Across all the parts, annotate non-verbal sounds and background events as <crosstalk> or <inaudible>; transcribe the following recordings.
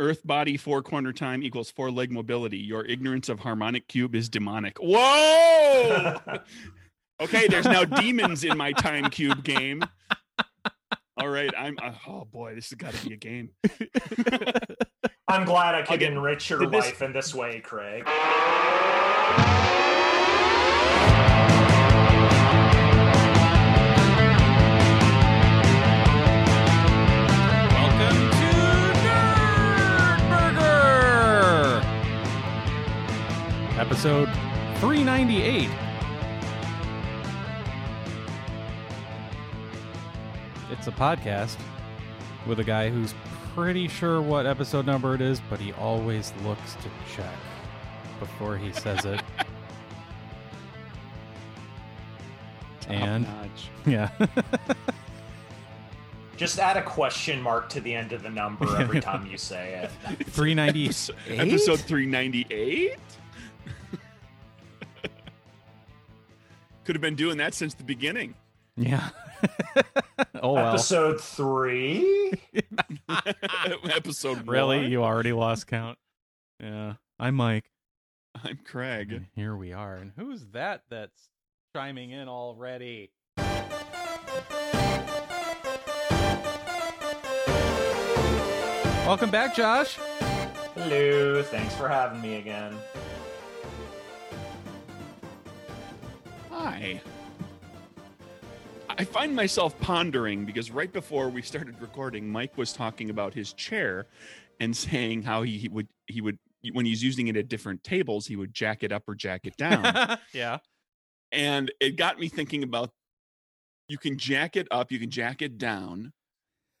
Earth body four corner time equals four leg mobility. Your ignorance of harmonic cube is demonic. Whoa! okay, there's now <laughs> demons in my time cube game. All right, I'm. Uh, oh boy, this has got to be a game. I'm glad I could Okay, enrich your did this- life in this way, Craig. Episode 398. It's a podcast with a guy who's pretty sure what episode number it is, but he always looks to check before he says it. <laughs> and Top-notch. <laughs> yeah, <laughs> Just add a question mark to the end of the number every time you say it. 398. episode 398. Could have been doing that since the beginning. Yeah. <laughs> oh well. Episode three? <laughs> episode Really? one. You already lost count? Yeah. I'm Mike. I'm Craig. And here we are. And who's that that's chiming in already? Welcome back, Josh. Hello, thanks for having me again. Hi. I find myself pondering because right before we started recording, Mike was talking about his chair and saying how he, he would he would when he's using it at different tables, he would jack it up or jack it down. <laughs> yeah. and it got me thinking about you can jack it up, you can jack it down,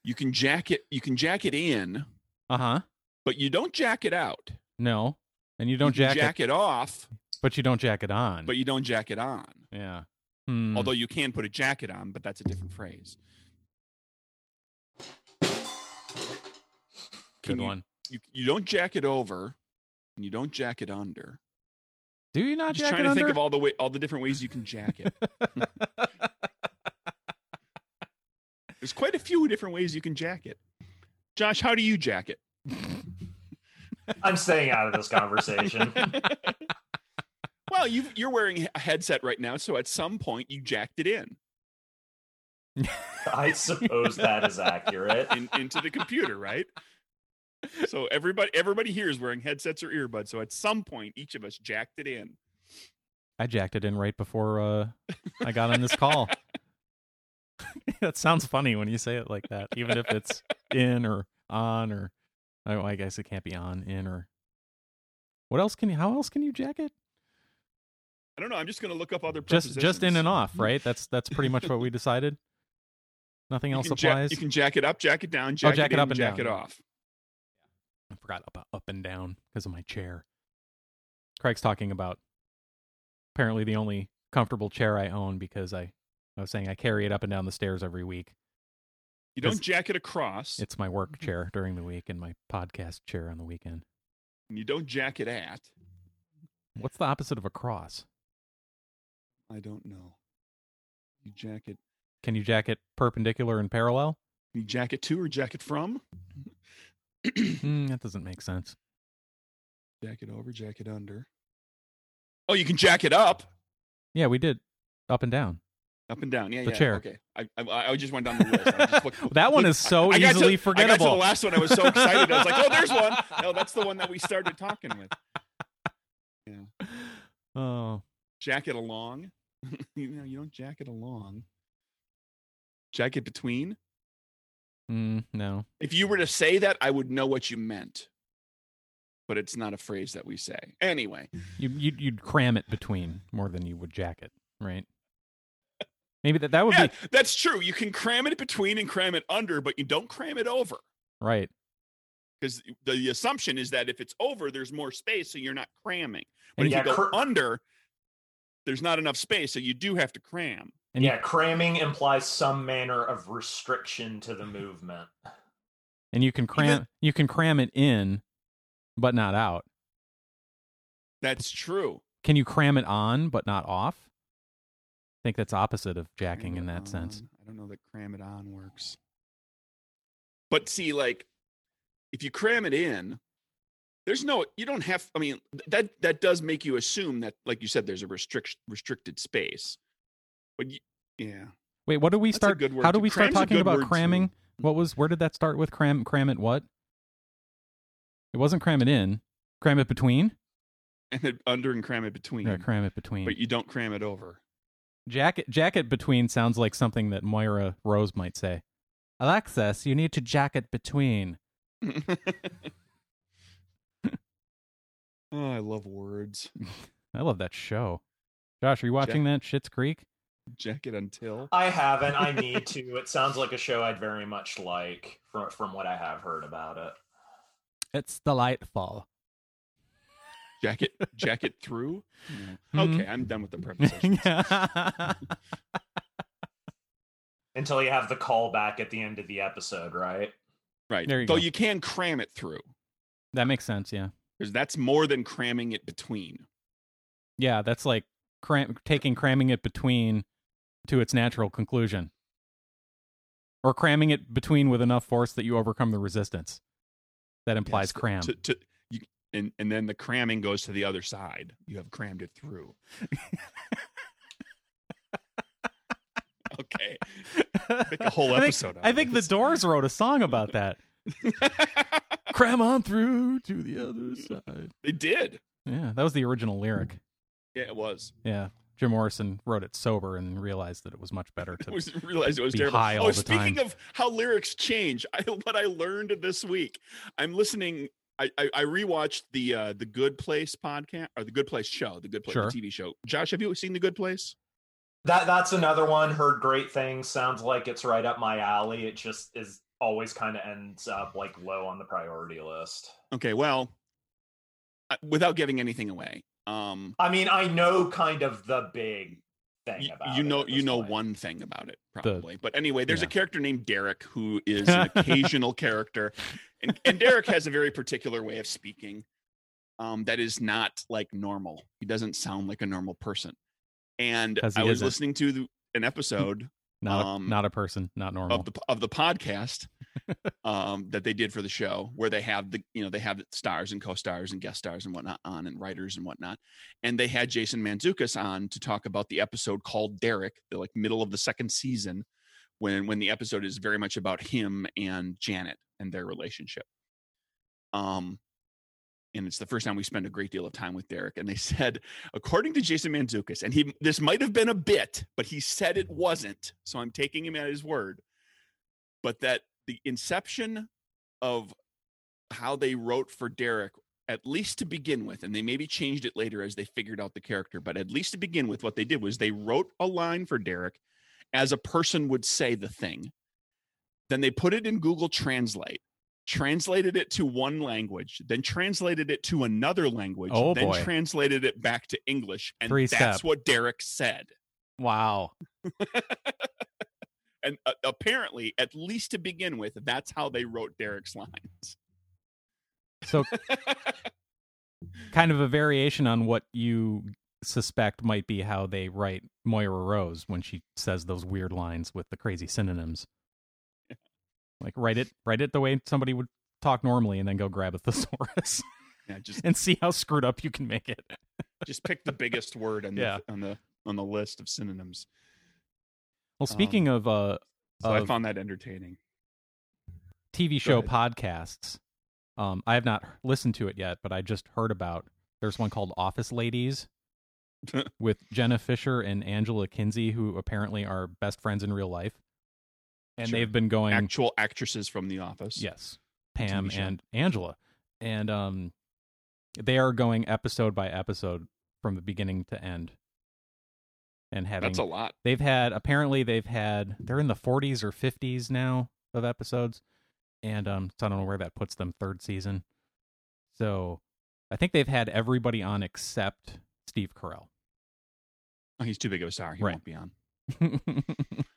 you can jack it, you can jack it in, Uh huh. but you don't jack it out. No. And you don't You jack, jack it, it off, but you don't jack it on. but you don't jack it on. yeah. Hmm. Although you can put a jacket on, but that's a different phrase. good you, one. You, you don't jack it over, and you don't jack it under. Do you I'm not just jack trying it to under? think of all the way, all the different ways you can jack it. <laughs> There's quite a few different ways you can jack it. Josh, how do you jack it? I'm staying out of this conversation. <laughs> well, you you're wearing a headset right now, so at some point you jacked it in, I suppose that is accurate. in into the computer, right? So everybody everybody here is wearing headsets or earbuds. So at some point, each of us jacked it in. I jacked it in right before uh, I got on this call. <laughs> that sounds funny when you say it like that, even if it's in or on or oh, I guess it can't be on, in or what else can you? How else can you jack it? I don't know. I'm just going to look up other Just just in and off, mm. right? That's that's pretty much what we decided. Nothing You else can, jack, applies. you can jack it up, jack it down, jack, jack it, it in, up and jack down. it off. I forgot about up and down because of my chair. Craig's talking about apparently the only comfortable chair I own because I, I was saying I carry it up and down the stairs every week. You don't jack it across, It's my work mm-hmm. chair during the week and my podcast chair on the weekend. and you don't jack it at. What's the opposite of a cross? I don't know. You jack it. Can you jack it perpendicular and parallel? You jack it to or jack it from. Hmm, <clears throat> that doesn't make sense. jack it over, jack it under. Oh, you can jack it up, Yeah, we did up and down. up and down. Yeah, The yeah. chair. Okay, I, I, I just went down the list. I looked- <laughs> That one is so I got to- easily I got to forgettable. the last one. I was so excited. I was like, "Oh, <laughs> there's one." No, that's the one that we started talking with. Yeah, oh, Jacket along. <laughs> you know, you don't jack it along. Jack it between. mm, no. If you were to say that, I would know what you meant. But it's not a phrase that we say. Anyway, You you'd, you'd cram it between more than you would jack it, right? Maybe that that would yeah, be that's true. You can cram it between and cram it under, but you don't cram it over. right. Because the assumption is that if it's over, there's more space, so you're not cramming. But And if yeah, you go under, there's not enough space, so you do have to cram. And you- yeah, cramming implies some manner of restriction to the <laughs> movement. and you can cram you can cram it in, but not out. That's true. Can you cram it on but not off? I think that's opposite of jacking in it that sense. I don't know that cram it on works. But see, like if you cram it in, there's no you don't have I mean that that does make you assume that like you said there's a restrict restricted space. But you, yeah. Wait, what do we That's start? good word How do we start talking about word, too. cramming? Hmm. What was where did that start with? Cram cram it what? It wasn't cram it in. Cram it between. And then under and cram it between. Yeah, cram it between. But you don't cram it over. Jacket jacket between sounds like something that Moira Rose might say. Alexis, you need to jacket between. <laughs> oh, I love words. <laughs> I love that show. Josh, are you watching that Schitt's Creek? Jacket until. I haven't. I need <laughs> to. It sounds like a show I'd very much like from from what I have heard about it. It's delightful. Jacket <laughs> jacket through? No. Mhm. Okay, I'm done with the prepositions. Until you have the callback at the end of the episode, right? Right. There you Though go. you can cram it through. that makes sense, yeah. Because that's more than cramming it between. Yeah, that's like cram- taking cramming it between to its natural conclusion. Or cramming it between with enough force that you overcome the resistance. That implies Yes, cram. To, to, you, and, and then the cramming goes to the other side. You have crammed it through. <laughs> okay. Make a whole I think- episode I think the. Doors wrote a song about that. <laughs> Cram on through to the other side. they did. Yeah, that was the original lyric. Yeah, it was. Yeah. Jim Morrison wrote it sober and realized that it was much better <laughs> to was realized it was be terrible. high all oh, the speaking time. of how lyrics change, I, <laughs> what I learned this week, I'm listening. I, I, I rewatched the uh, the Good Place podcast or the Good Place show, the Good Place Sure. the TV show. Josh, have you seen the Good Place? That that's another one. Heard great things. Sounds like it's right up my alley. It just is always kind of ends up like low on the priority list. Okay, well, without giving anything away, um, I mean, I know kind of the big thing you, about you it know you know point. one thing about it probably, but anyway, there's yeah. a character named Derek who is an <laughs> occasional character, and and Derek has a very particular way of speaking, um, that is not like normal. He doesn't sound like a normal person, And I was isn't. listening to the, an episode not Um, a, not a person, not normal. of the of the podcast <laughs> um, that they did for the show, where they have the you know they have stars and co-stars and guest stars and whatnot on, and writers and whatnot, and they had Jason Mantzoukas on to talk about the episode called Derek, the like middle of the second season, when when the episode is very much about him and Janet and their relationship. Um, and it's the first time we spend a great deal of time with Derek. And they said, according to Jason Mantzoukas, and he this might have been a bit, but he said it wasn't. So I'm taking him at his word. But that the inception of how they wrote for Derek, at least to begin with, and they maybe changed it later as they figured out the character, but at least to begin with, what they did was they wrote a line for Derek as a person would say the thing. Then they put it in Google Translate, translated it to one language, then translated it to another language, Oh, then boy. translated it back to English. And Three that's step. what Derek said. wow. <laughs> And uh, apparently, at least to begin with, that's how they wrote Derek's lines. So <laughs> kind of a variation on what you suspect might be how they write Moira Rose when she says those weird lines with the crazy synonyms. Like write it write it the way somebody would talk normally and then go grab a thesaurus <laughs> yeah, just and see how screwed up you can make it. just pick the biggest word on the Yeah. on the on the list of synonyms. Well, speaking of uh So I found that entertaining. TV show podcasts. Um, I have not listened to it yet, but I just heard about. There's one called Office Ladies <laughs> with Jenna Fischer and Angela Kinsey, who apparently are best friends in real life, and Sure. they've been going. Actual actresses from The Office. yes, Pam and Angela, and um, they are going episode by episode from the beginning to end, and having that's a lot. they've had apparently they've had they're in the 40s or 50s now of episodes and um so i don't know where that puts them third season so i think they've had everybody on except steve carell Oh, he's too big of a star. He Right. won't be on. <laughs>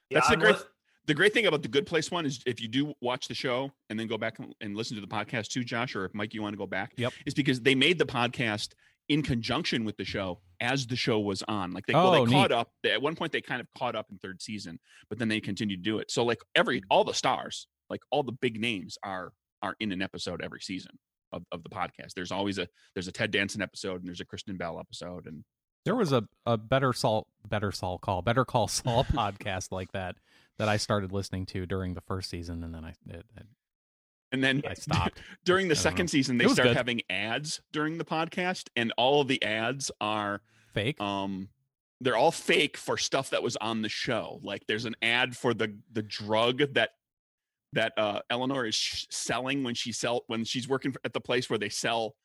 Yeah, That's the I'm great- with- The great thing about the Good Place one is if you do watch the show and then go back and- listen to the podcast too, Josh, or if Mike, you want to go back, Yep. is because they made the podcast in conjunction with the show as the show was on. Like they, well, Oh, they caught up. They, at one point, they kind of caught up in third season, but then they continued to do it. So like every mm-hmm. all the stars, like all the big names are are in an episode every season of, of the podcast. There's always a there's a Ted Danson episode and there's a Kristen Bell episode and There was a, a better Saul better Saul call better call Saul <laughs> podcast like that that I started listening to during the first season, and then I it, it, and then I <laughs> stopped. during the second know. season they start good. having ads during the podcast and all of the ads are Fake. um they're all fake for stuff that was on the show like there's an ad for the the drug that that uh eleanor is sh- selling when she sell when she's working at the place where they sell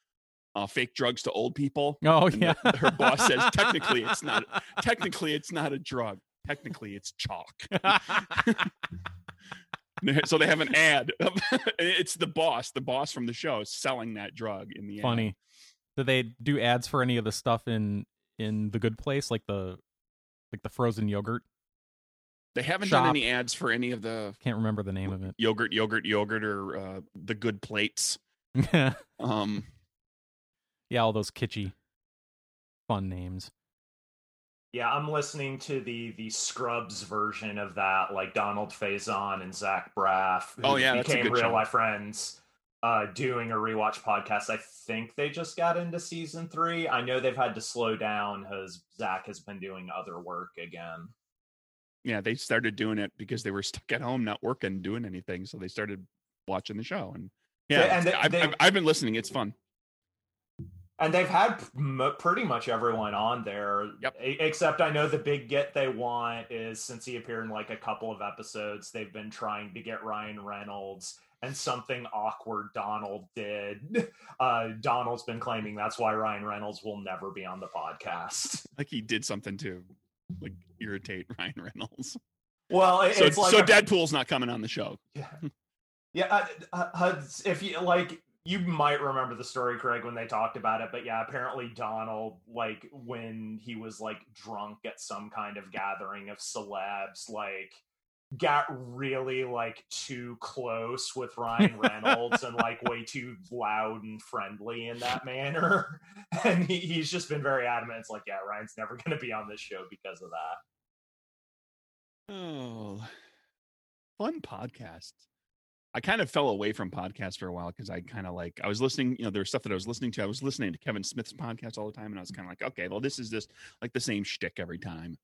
uh fake drugs to old people oh and yeah. the- her boss says technically it's not <laughs> technically it's not a drug technically it's chalk <laughs> so they have an ad <laughs> it's the boss the boss from the show selling that drug in the ad. Funny. Do they do ads for any of the stuff in in the Good Place, like the like the frozen yogurt? they haven't Shop. done any ads for any of the Can't remember the name of it. yogurt yogurt yogurt or uh, the good plates <laughs> um yeah, all those kitschy, fun names. Yeah, I'm listening to the the Scrubs version of that, like Donald Faison and Zach Braff, who Oh, yeah, became real show. life friends, uh, doing a rewatch podcast. I think they just got into season three. I know they've had to slow down because Zach has been doing other work again. yeah they started doing it because they were stuck at home not working doing anything so they started watching the show and yeah Yeah, and they- I've, they- I've, I've been listening it's fun And they've had m- pretty much everyone on there. Yep. E- Except I know the big get they want is since he appeared in like a couple of episodes, they've been trying to get Ryan Reynolds and something awkward Donald did. <laughs> Uh, Donald's been claiming that's why Ryan Reynolds will never be on the podcast. <laughs> like he did something to like irritate <laughs> ryan reynolds Well, it- so, it's like so a- deadpool's not coming on the show Yeah, yeah. Uh, uh, if you like, you might remember the story, Craig, when they talked about it. But yeah, apparently Donald, like when he was like drunk at some kind of gathering of celebs, like got really like too close with Ryan <laughs> Reynolds and like way too loud and friendly in that manner. <laughs> And he, he's just been very adamant. It's like, yeah, Ryan's never going to be on this show because of that. oh fun podcast i kind of fell away from podcasts for a while because i kind of like i was listening you know there was stuff that i was listening to i was listening to kevin smith's podcast all the time and i was kind of like okay well this is just like the same shtick every time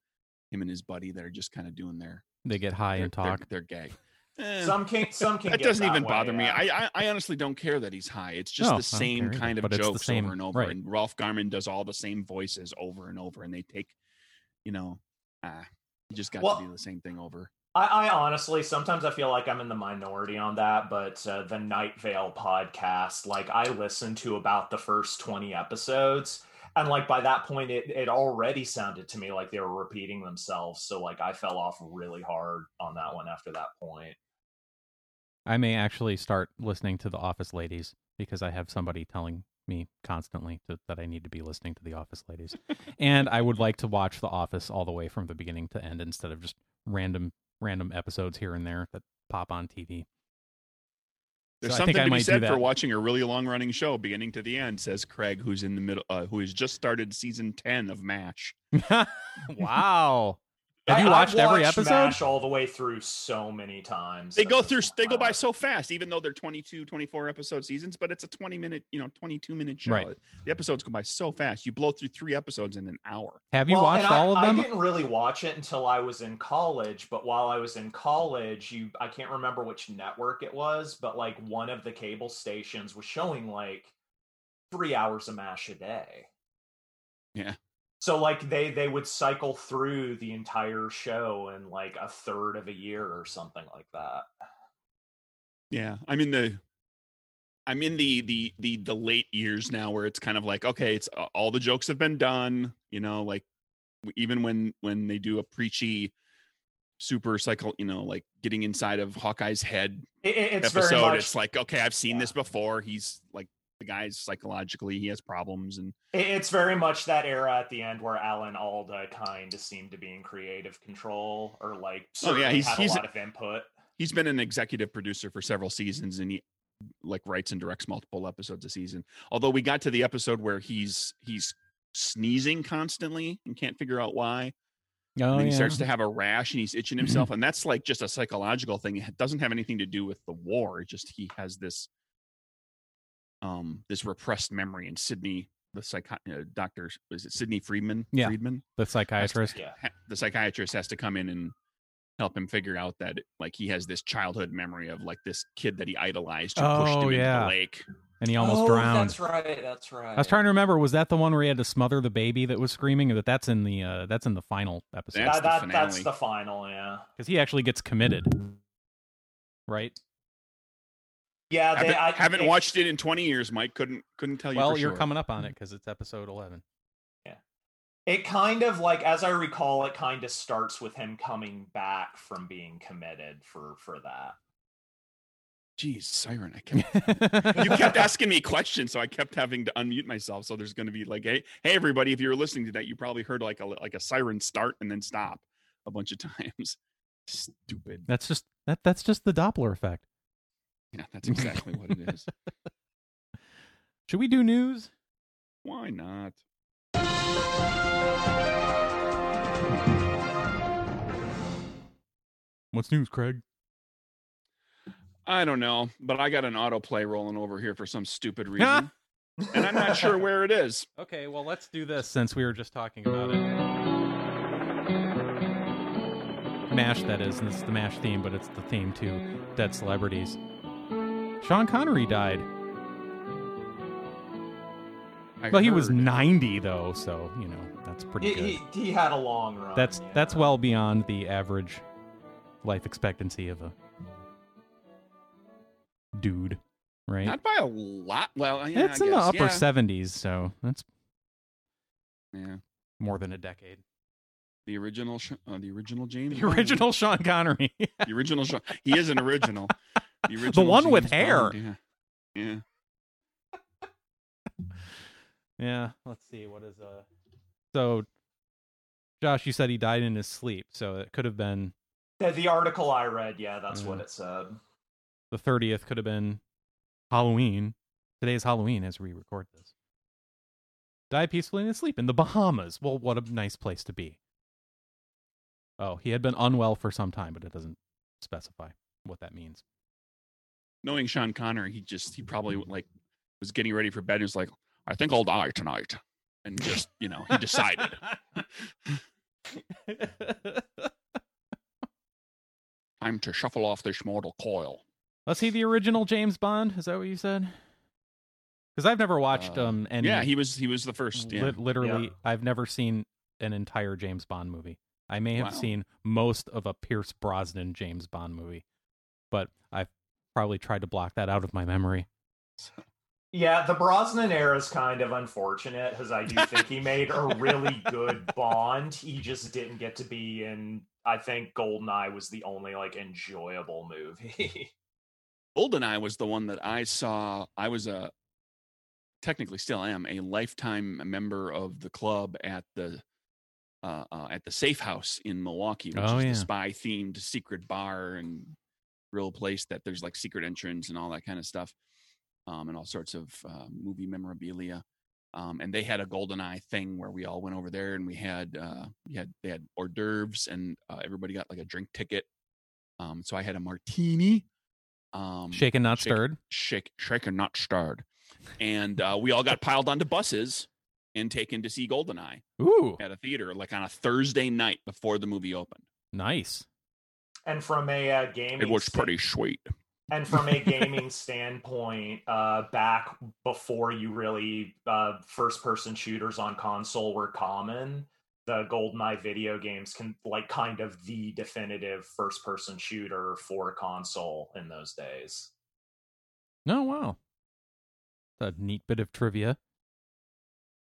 him and his buddy that are just kind of doing their They get high their, and talk. their, their gag Eh. Some can some can that get doesn't even way, bother me. I, I I honestly don't care that he's high. It's just No, the same care either, kind of but it's the jokes same- over and over. right. And Ralph Garman does all the same voices over and over, and they take, you know, ah, you just got Well- to do the same thing over. I, I honestly sometimes I feel like I'm in the minority on that, but uh, the Night Vale podcast, like I listened to about the first 20 episodes, and like by that point, it it already sounded to me like they were repeating themselves. So like I fell off really hard on that one after that point. I may actually start listening to the Office Ladies because I have somebody telling me constantly to, that I need to be listening to the Office Ladies, and I would like to watch The Office all the way from the beginning to end instead of just random random episodes here and there that pop on TV. There's So I something I to be said for watching a really long running show, beginning to the end. Says Craig, who's in the middle, uh, who has just started season ten of MASH. <laughs> wow. Have you I- I've watched every watched episode? MASH all the way through so many times. They go through, they go by so fast, even though they're 22, 24 episode seasons. But it's a 20 minute, you know, 22 minute show. Right. The episodes go by so fast. You blow through three episodes in an hour. Have you Well, watched and I- all of them? I didn't really watch it until I was in college, but while I was in college, you I can't remember which network it was, but like one of the cable stations was showing like 3 hours of mash a day. Yeah. So like they they would cycle through the entire show in like a third of a year or something like that. Yeah, I'm in the I'm in the the the the late years now where it's kind of like okay, it's all the jokes have been done, you know, like even when when they do a preachy super cycle, you know, like getting inside of Hawkeye's head It, it- it's very episode, much it's like okay, I've seen Yeah. this before. He's like the guy's psychologically he has problems and It's very much that era at the end where Alan Alda kind of seemed to be in creative control or like Oh, yeah, he's- had he's- a lot of input. he's been an executive producer for several seasons and he like writes and directs multiple episodes a season. Although we got to the episode where he's he's sneezing constantly and can't figure out why. oh, and then he oh, yeah. starts to have a rash and he's itching <clears throat> himself and that's like just a psychological thing it doesn't have anything to do with the war it just he has this um this repressed memory and Sidney the psych uh, doctor is it Sidney Freedman Yeah. Freedman The psychiatrist. Yeah. ha- the psychiatrist has to come in and help him figure out that like he has this childhood memory of like this kid that he idolized who pushed Oh, him yeah. into the lake. And he almost oh, drowned. That's right. That's right. I was trying to remember. Was that the one where he had to smother the baby that was screaming? But that's in the uh, that's in the final episode That's that, the that, that's the final, yeah. because he actually gets committed, right? Yeah, they, haven't, I haven't it- watched it in 20 years, Mike. Couldn't couldn't tell you. Well, for you're sure. coming up on mm-hmm. it because it's episode eleven. Yeah, It kind of like, as I recall, it kind of starts with him coming back from being committed for for that. Jeez, Siren, I kept <laughs> you kept asking me questions, so I kept having to unmute myself. So there's going to be like, hey, hey, everybody, if you were listening to that, you probably heard like a like a siren start and then stop a bunch of <laughs> times. Stupid. That's just that. That's just the Doppler effect. <laughs> Yeah, that's exactly what it is. <laughs> Should we do news? Why not? What's news, Craig? I don't know, but I got an autoplay rolling over here for some stupid reason, <laughs> and I'm not sure where it is. Okay, well, let's do this since we were just talking about it. MASH, that is. And it's the MASH theme, but it's the theme to Dead Celebrities. Sean Connery died. I Well, he was 90, though, so, you know, that's pretty He, good. he, he had a long run. That's yeah. that's well beyond the average life expectancy of a dude, right? not by a lot. Well, yeah, it's I in the guess. upper yeah. 70s, so that's Yeah, more than a decade. the original, Sh- uh, the original James, The Bond. original Sean Connery. <laughs> the original. Sean. he is an original. <laughs> <laughs> The original. one with James hair. Bond, Yeah, yeah. yeah, let's see what is uh So Josh, you said he died in his sleep, so it could have been the, the article I read. Yeah, that's what it said. the 30th could have been Halloween. Today is Halloween as we record this. Died peacefully in his sleep in the Bahamas. Well, what a nice place to be. Oh, he had been unwell for some time, but it doesn't specify what that means. Knowing Sean Connery, he just he probably like was getting ready for bed and was like, I think I'll die tonight, and just you know he decided. <laughs> Time to shuffle off this mortal coil. Was he the original James Bond? Is that what you said? Because I've never watched Uh, um any. yeah, he was he was the first. Yeah. Lit- literally, Yeah. I've never seen an entire James Bond movie. I may have Wow. seen most of a Pierce Brosnan James Bond movie, but I've probably tried to block that out of my memory. Yeah, the Brosnan era is kind of unfortunate because I do think he made a really <laughs> good Bond. He just didn't get to be in. I think Goldeneye was the only like enjoyable movie. <laughs> Goldeneye was the one that I saw. I was a technically still am a lifetime member of the club at the uh, uh, at the Safe House in Milwaukee, which Oh, is yeah. the spy themed secret bar and real place that there's like secret entrance and all that kind of stuff, um, and all sorts of uh, movie memorabilia. Um, and they had a golden eye thing where we all went over there and we had uh, we had they had hors d'oeuvres and uh, everybody got like a drink ticket. Um, so I had a martini. Um, Shaken, not shake- stirred. shake, shaken, not stirred. And uh, we all got piled onto buses and taken to see Goldeneye Ooh, at a theater, like on a Thursday night before the movie opened. nice. And from a uh, gaming, It was pretty sweet. and from a <laughs> gaming standpoint, uh, back before you really uh, first-person shooters on console were common, the GoldenEye video games can like kind of the definitive first-person shooter for console in those days. Oh wow, a neat bit of trivia.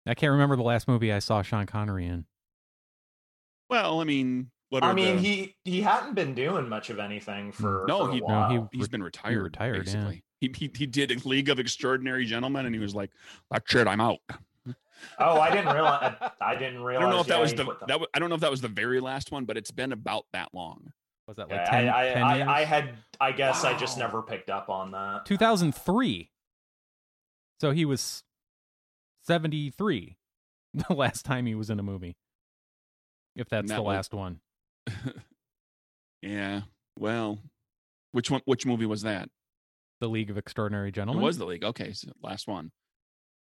I can't remember the last movie I saw Sean Connery in. Well, I mean, what are I mean, the- he he hadn't been doing much of anything for mm, no, for a he no, while. he- he's been retired. retired, yeah. basically. He, he he did a League of Extraordinary Gentlemen, and he was like, "That's it, I'm out." Oh, I didn't realize. I, I didn't realize. I don't know if that was the that was, I don't know if that was the very last one, but it's been about that long. Was that like Yeah, 10, I, 10 I, years? I, I had. I guess I just never picked up on that. 2003. So he was 73 <laughs> the last time he was in a movie. If that's And the that was- last one. <laughs> yeah. Well, which one? Which movie was that? the League of Extraordinary It Gentlemen. was the league. Okay, so last one.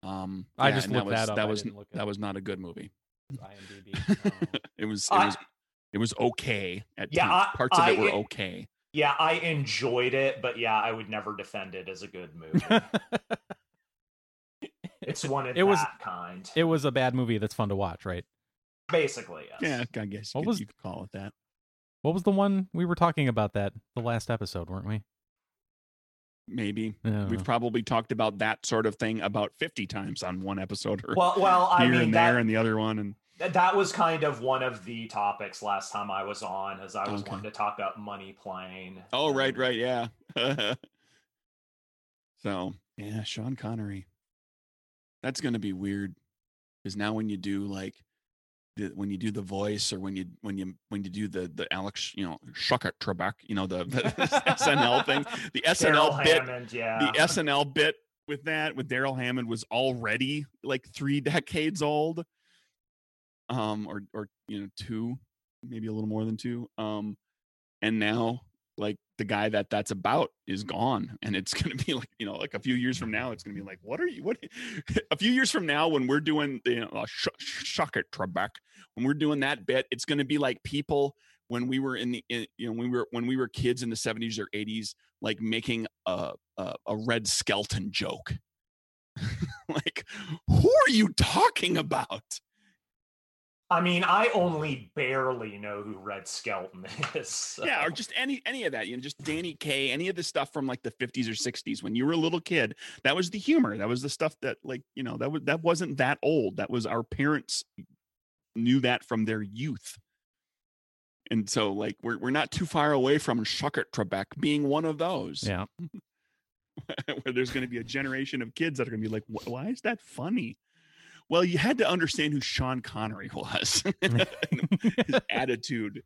Um, I yeah, just looked that was that up. that was that was not a good movie. IMDb. <laughs> It was it I- was it was okay at Yeah. I- parts of it were okay. Yeah, I enjoyed it, but yeah, I would never defend it as a good movie. <laughs> it's one of It was- kind. it was a bad movie that's fun to watch, right? Basically, yes. Yeah, I guess you, What could, was- you could call it that. What was the one we were talking about that the last episode, weren't we? Maybe we've probably talked about that sort of thing about fifty times on one episode, or Well, well, I here mean and that there, and the other one, and that was kind of one of the topics last time I was on, as I was Okay. wanting to talk about money plane. oh, right, right, yeah. <laughs> so yeah, Sean Connery. That's gonna be weird, because now when you do like, the, when you do the voice, or when you when you when you do the the Alex, you know, Shuckert Trebek, you know, the, the <laughs> SNL thing, the SNL Darrell bit, Hammond, yeah. the SNL bit with that with Darrell Hammond was already like three <laughs> decades old, um, or or you know two, maybe a little more than two, um, and now like the guy that that's about is gone, and it's gonna be like you know like a few years from now, it's gonna be <laughs> like what are you what? <laughs> a few years from now when we're doing the you know, uh, sh- shuck it Trebek, when we're doing that bit, it's gonna be like people when we were in the in, you know when we were when we were kids in the 70s or 80s like making a a, a Red Skelton joke <laughs> like who are you talking about I mean, I only barely know who Red Skelton <laughs> is. so- yeah or just any any of that you know just danny kaye any of the stuff from like the 50s or 60s when you were a little kid that was the humor that was the stuff that like you know that was that wasn't that old that was our parents knew that from their youth and so like we're, we're not too far away from Shuckert Trebek being one of those Yeah. <laughs> where there's going to be a generation of kids that are going to be like, why is that funny? Well, you had to understand who Sean Connery <laughs> was, <laughs> his attitude.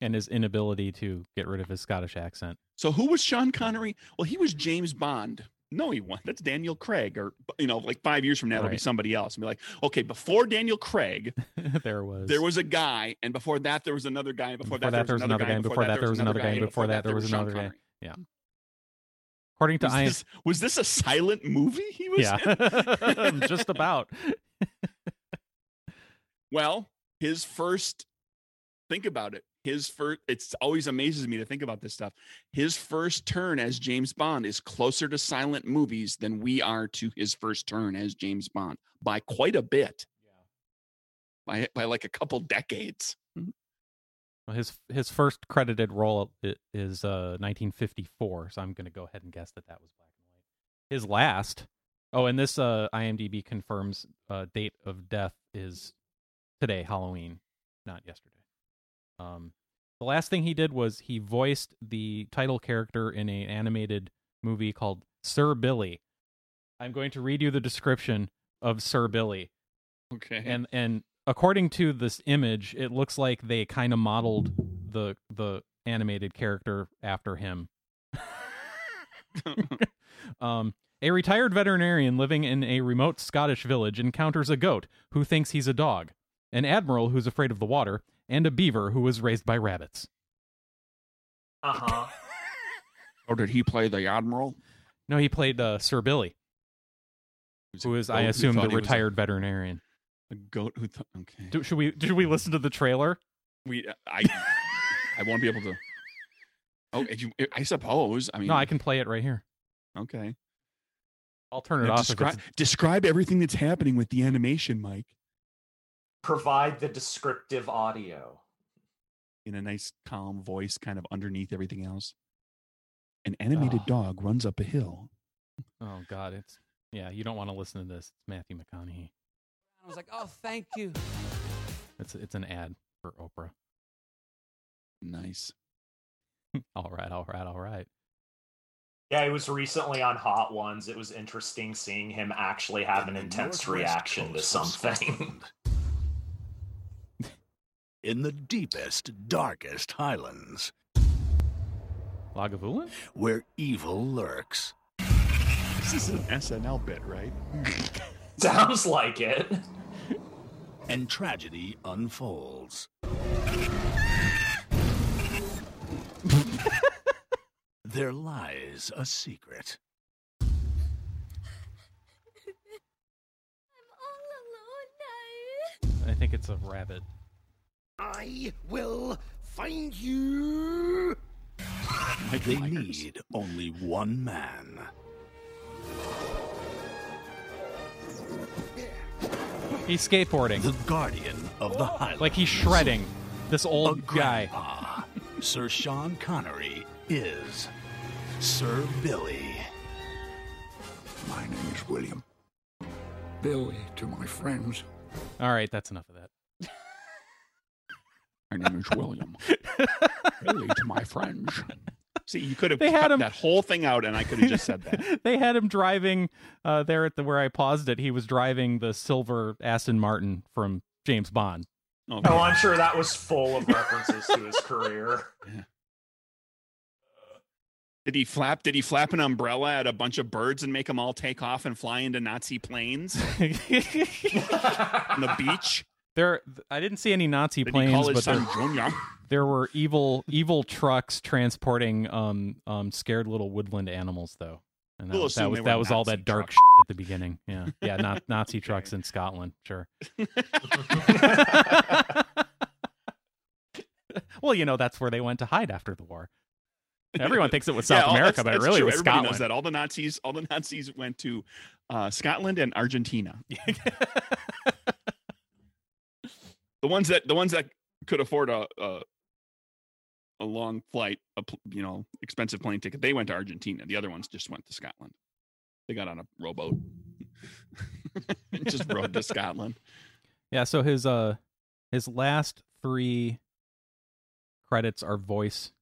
and his inability to get rid of his Scottish accent. So, who was Sean Connery? Well, he was James Bond. No, he wasn't. That's Daniel Craig, or you know, like five years from now, it'll be somebody else. And be like, okay, before Daniel Craig, <laughs> there was there was a guy, and before that, there was another guy, and before, Before that, there was another guy, and before that, there was another guy, and before that, there was another guy. Connery. According to Was I this, was this a silent movie he was in? yeah, <laughs> <laughs> <laughs> just about. Well, his first think about it. His first it's always amazes me to think about this stuff. His first turn as James Bond is closer to silent movies than we are to his first turn as James Bond by quite a bit. Yeah. By by like a couple decades. His his first credited role is uh 1954, so I'm going to go ahead and guess that that was black and white. His last, oh, and this uh IMDb confirms uh date of death is today, Halloween, not yesterday. Um, the last thing he did was he voiced the title character in an animated movie called Sir Billy. I'm going to read you the description of Sir Billy Okay. and and according to this image it looks like they kind of modeled the the animated character after him <laughs> um a retired veterinarian living in a remote Scottish village encounters a goat who thinks he's a dog, an admiral who's afraid of the water, and a beaver who was raised by rabbits. Uh huh. or did he play the Admiral? No, he played uh, Sir Billy, who is, I assume, the retired veterinarian. A, goat who thought okay. Do, should we should we listen to the trailer? we uh, I I won't be able to Oh, you, I suppose. I mean, No, I can play it right here. Okay. I'll turn it Now off. if describe, describe everything that's happening with the animation, Mike, Provide the descriptive audio. in a nice, calm voice, kind of underneath everything else. An animated Oh. dog runs up a hill. Oh God, it's yeah. You don't want to listen to this. It's Matthew McConaughey. I was like, oh, thank you. It's it's an ad for Oprah. Nice. <laughs> all right, all right, all right. Yeah, he was recently on Hot Ones. It was interesting seeing him actually have an intense northwest reaction to something. <laughs> In the deepest, darkest highlands, Lagavulin? where evil lurks, This is an SNL bit, right? <laughs> Sounds like it. And tragedy unfolds. there lies a secret. I think it's a rabbit. I will find you. They need only one man. <laughs> He's skateboarding. The guardian of the Highlands. Like he's shredding this a old guy. Sir Sean Connery is Sir Billy. My name is William. Billy to my friends. All right, that's enough of that. My name is William. <laughs> Billy to my friends. See, you could have They had him- that whole thing out, and I could have just said that. <laughs> they had him driving uh, there at the where I paused it. He was driving the silver Aston Martin from James Bond. Okay. Oh, I'm sure that was full of references to his career. <laughs> Did he flap? Did he flap an umbrella at a bunch of birds and make them all take off and fly into Nazi planes <laughs> on the beach? there, I didn't see any Nazi Did he planes, call his but there, son Junior? There were evil, evil trucks transporting um, um, scared little woodland animals, though. And that We'll was that was, that was all that dark shit at the beginning. Yeah, yeah, not <laughs> Nazi trucks in Scotland, sure. <laughs> well, you know that's where they went to hide after the war. Everyone thinks it was <laughs> South Yeah, America, that's- but it really true. was Everybody Scotland. knows that all the Nazis, all the Nazis went to uh, Scotland and Argentina. The ones that the ones that could afford a a, a long flight, a you know expensive plane ticket, they went to Argentina. The other ones just went to Scotland. They got on a rowboat, <laughs> and just rode to <laughs> Scotland. Yeah, so his uh his last three credits are voice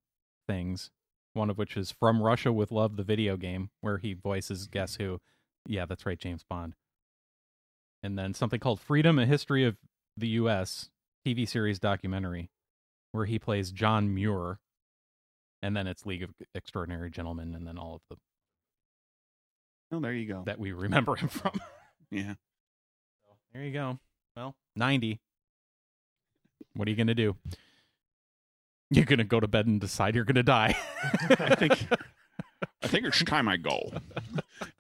things. One of which is From Russia with Love, the video game, where he voices guess who? Yeah, that's right, James Bond. And then something called Freedom: A History of the U.S. TV series documentary, where he plays John Muir. And then it's League of Extraordinary Gentlemen, and then all of the Oh, there you go. that we remember him from. <laughs> yeah. So there you go. Well, 90. What are you going to do? You're going to go to bed and decide you're going to die. <laughs> I think <laughs> I think it's time I go.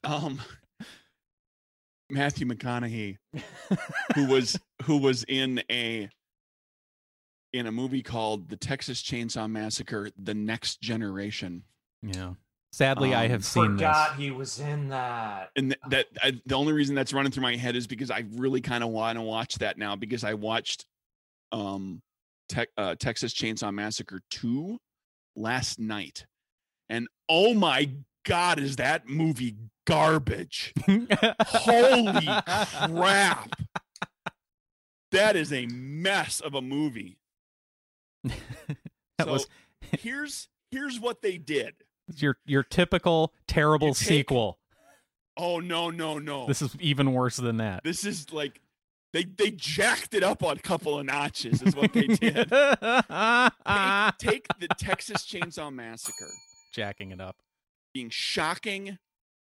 Um, Matthew McConaughey, who was who was in a in a movie called The Texas Chainsaw Massacre: The Next Generation, yeah. Sadly, I Um, have seen Forgot this. he was in that. and th- that I, the only reason that's running through my head is because I really kind of want to watch that now because I watched um Te- uh, Texas Chainsaw Massacre two last night, and oh my god, is that movie garbage? Holy <laughs> crap. That is a mess of a movie. That So, was <laughs> Here's here's what they did. your your typical terrible take- sequel. Oh no, no, no. This is even worse than that. This is like they they jacked it up on a couple of notches is what they <laughs> did. take, <laughs> take the Texas Chainsaw Massacre Jacking it up. being shocking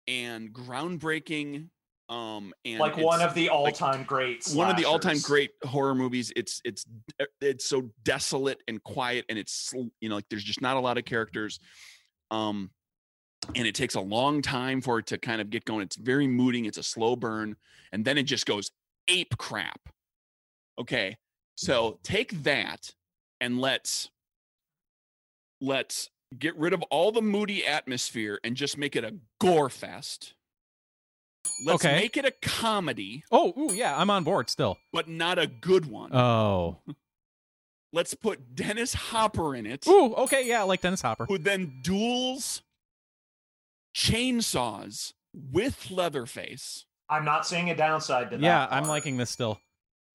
and groundbreaking um and like one of the all-time great one of the all-time great horror movies. It's it's it's so desolate and quiet and it's you know like there's just not a lot of characters. Um and it takes a long time for it to kind of get going. It's very mooting it's a slow burn and then it just goes ape crap. Okay? So take that and let's let's get rid of all the moody atmosphere and just make it a gore fest let's Okay. make it a comedy Oh, ooh, yeah, I'm on board still. but not a good one. Oh. <laughs> Let's put Dennis Hopper in it, Ooh, okay, yeah, I like Dennis Hopper. who then duels chainsaws with Leatherface, I'm not seeing a downside to that. Yeah, I'm liking this still.